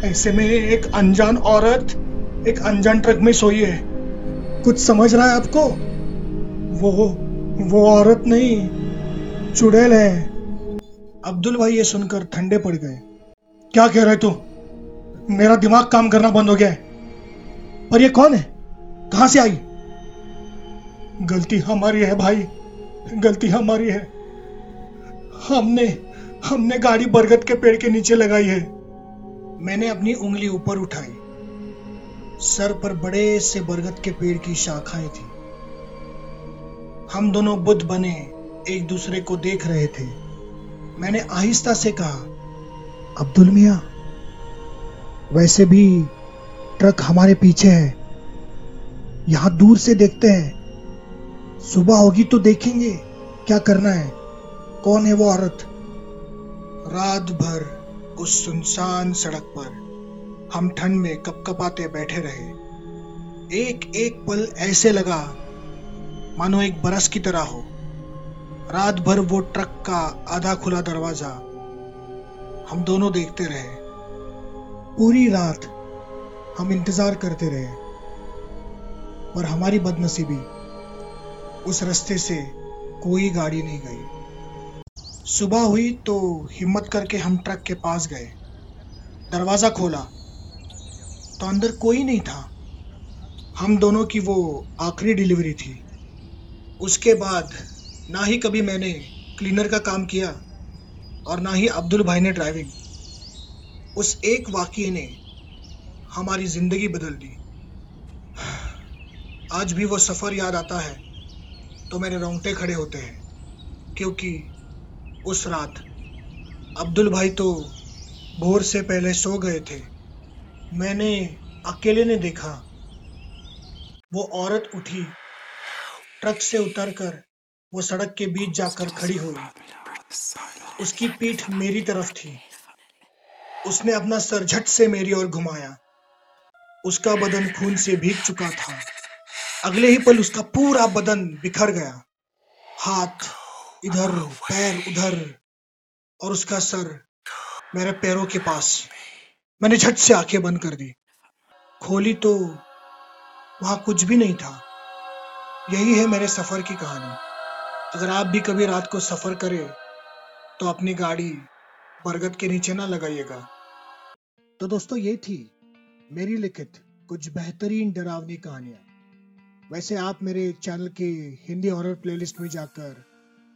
ऐसे में एक अनजान औरत, एक अनजान ट्रक में सोई है। कुछ समझ रहा है आपको? वो वो औरत नहीं चुड़ैल है। अब्दुल भाई ये सुनकर ठंडे पड़ गए। क्या कह रहे तू? मेरा दिमाग काम करना बंद हो गया है। पर ये कौन है? कहाँ से आई? गलती हमारी है भाई। गलती हमारी है। हमने हमने गाड़ी बरगद के पेड़ के नीचे लगाई है। मैंने अपनी उंगली ऊपर उठाई। सर पर बड़े से बरगद के पेड़ की शाखाएँ थी। हम दोनों बुद्ध बने। एक दूसरे को देख रहे थे। मैंने आहिस्ता से कहा, अब्दुल मियाँ, वैसे भी ट्रक हमारे पीछे है। यहाँ दूर से देखते हैं। सुबह होगी तो देखेंगे क्या करना है। कौन है वो औरत? रात भर उस सुनसान सड़क पर हम ठंड में कपकपाते बैठे रहे। एक एक पल ऐसे लगा, मानो एक बरस की तरह हो। रात भर वो ट्रक का आधा खुला दरवाज़ा हम दोनों देखते रहे। पूरी रात हम इंतज़ार करते रहे पर हमारी बदनसीबी उस रास्ते से कोई गाड़ी नहीं गई। सुबह हुई तो हिम्मत करके हम ट्रक के पास गए। दरवाज़ा खोला तो अंदर कोई नहीं था। हम दोनों की वो आखिरी डिलीवरी थी। उसके बाद ना ही कभी मैंने क्लीनर का काम किया और ना ही अब्दुल भाई ने ड्राइविंग उस एक वाक्य ने हमारी ज़िंदगी बदल दी। आज भी वो सफ़र याद आता है तो मेरे रोंगटे खड़े होते हैं, क्योंकि उस रात अब्दुल भाई तो भोर से पहले सो गए थे। मैंने अकेले ने देखा, वो औरत उठी, ट्रक से उतरकर वो सड़क के बीच जाकर खड़ी हुई। उसकी पीठ मेरी तरफ़ थी। उसने अपना सर झट से मेरी ओर घुमाया। उसका बदन खून से भीग चुका था। अगले ही पल उसका पूरा बदन बिखर गया। हाथ इधर, पैर उधर और उसका सर मेरे पैरों के पास। मैंने झट से आँखें बंद कर दी। खोली तो वहाँ कुछ भी नहीं था। यही है मेरे सफ़र की कहानी। अगर आप भी कभी रात को सफ़र करें तो अपनी गाड़ी बरगद के नीचे ना लगाइएगा। तो दोस्तों, ये थी मेरी लिखित कुछ बेहतरीन डरावनी कहानियाँ। वैसे आप मेरे चैनल के हिंदी हॉरर प्लेलिस्ट में जाकर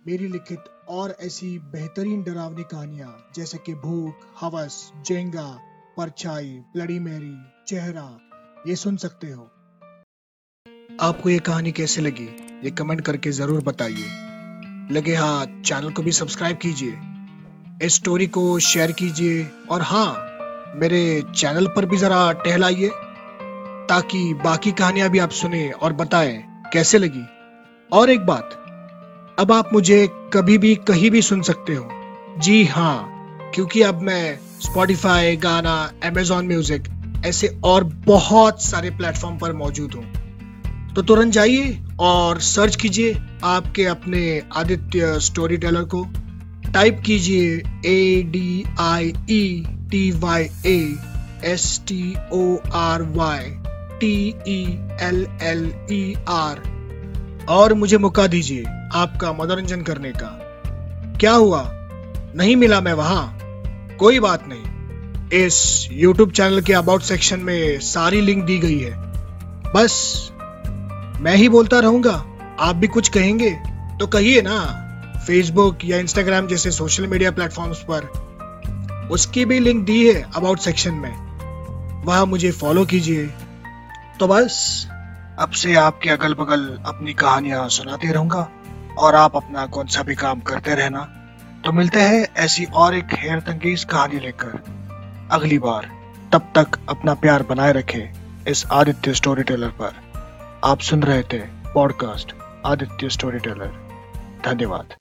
मेरी लिखित और ऐसी बेहतरीन डरावनी कहानियाँ, जैसे कि भूख, हवस, जेंगा, परछाई ब्लडी मैरी, चेहरा, ये सुन सकते हो। आपको ये कहानी कैसे लगी, ये कमेंट करके ज़रूर बताइए। लगे हाँ चैनल को भी सब्सक्राइब कीजिए। इस स्टोरी को शेयर कीजिए और हाँ मेरे चैनल पर भी जरा टहलाइए, ताकि बाकी कहानियाँ भी आप सुने और बताएँ, कैसे लगी? और एक बात, अब आप मुझे कभी भी, कहीं भी सुन सकते हो। जी हाँ क्योंकि अब मैं स्पॉटिफाई गाना, Amazon म्यूज़िक ऐसे और बहुत सारे प्लेटफॉर्म पर मौजूद हूँ। तो तुरंत जाइए और सर्च कीजिए आपके अपने आदित्य स्टोरी टेलर को। टाइप कीजिए A D I E T Y A S T O R Y T E L L E R और मुझे मौका दीजिए आपका मनोरंजन करने का। क्या हुआ? नहीं मिला मैं वहाँ? कोई बात नहीं। इस YouTube चैनल के अबाउट सेक्शन में सारी लिंक दी गई है। बस मैं ही बोलता रहूँगा। आप भी कुछ कहेंगे तो कहिए ना। फेसबुक या इंस्टाग्राम जैसे सोशल मीडिया प्लेटफॉर्म्स पर। उसकी भी लिंक दी है अबाउट सेक्शन में। वहाँ मुझे फॉलो कीजिए। तो बस, अब से आपके अगल बगल अपनी कहानियाँ सुनाते रहूँगा और आप अपना कौन सा भी काम करते रहना। तो मिलते हैं ऐसी और एक हेयर तंगीज कहानी लेकर। अगली बार, तब तक अपना प्यार बनाए रखें इस आदित्य स्टोरी टेलर पर। आप सुन रहे थे पॉडकास्ट आदित्य स्टोरी टेलर धन्यवाद।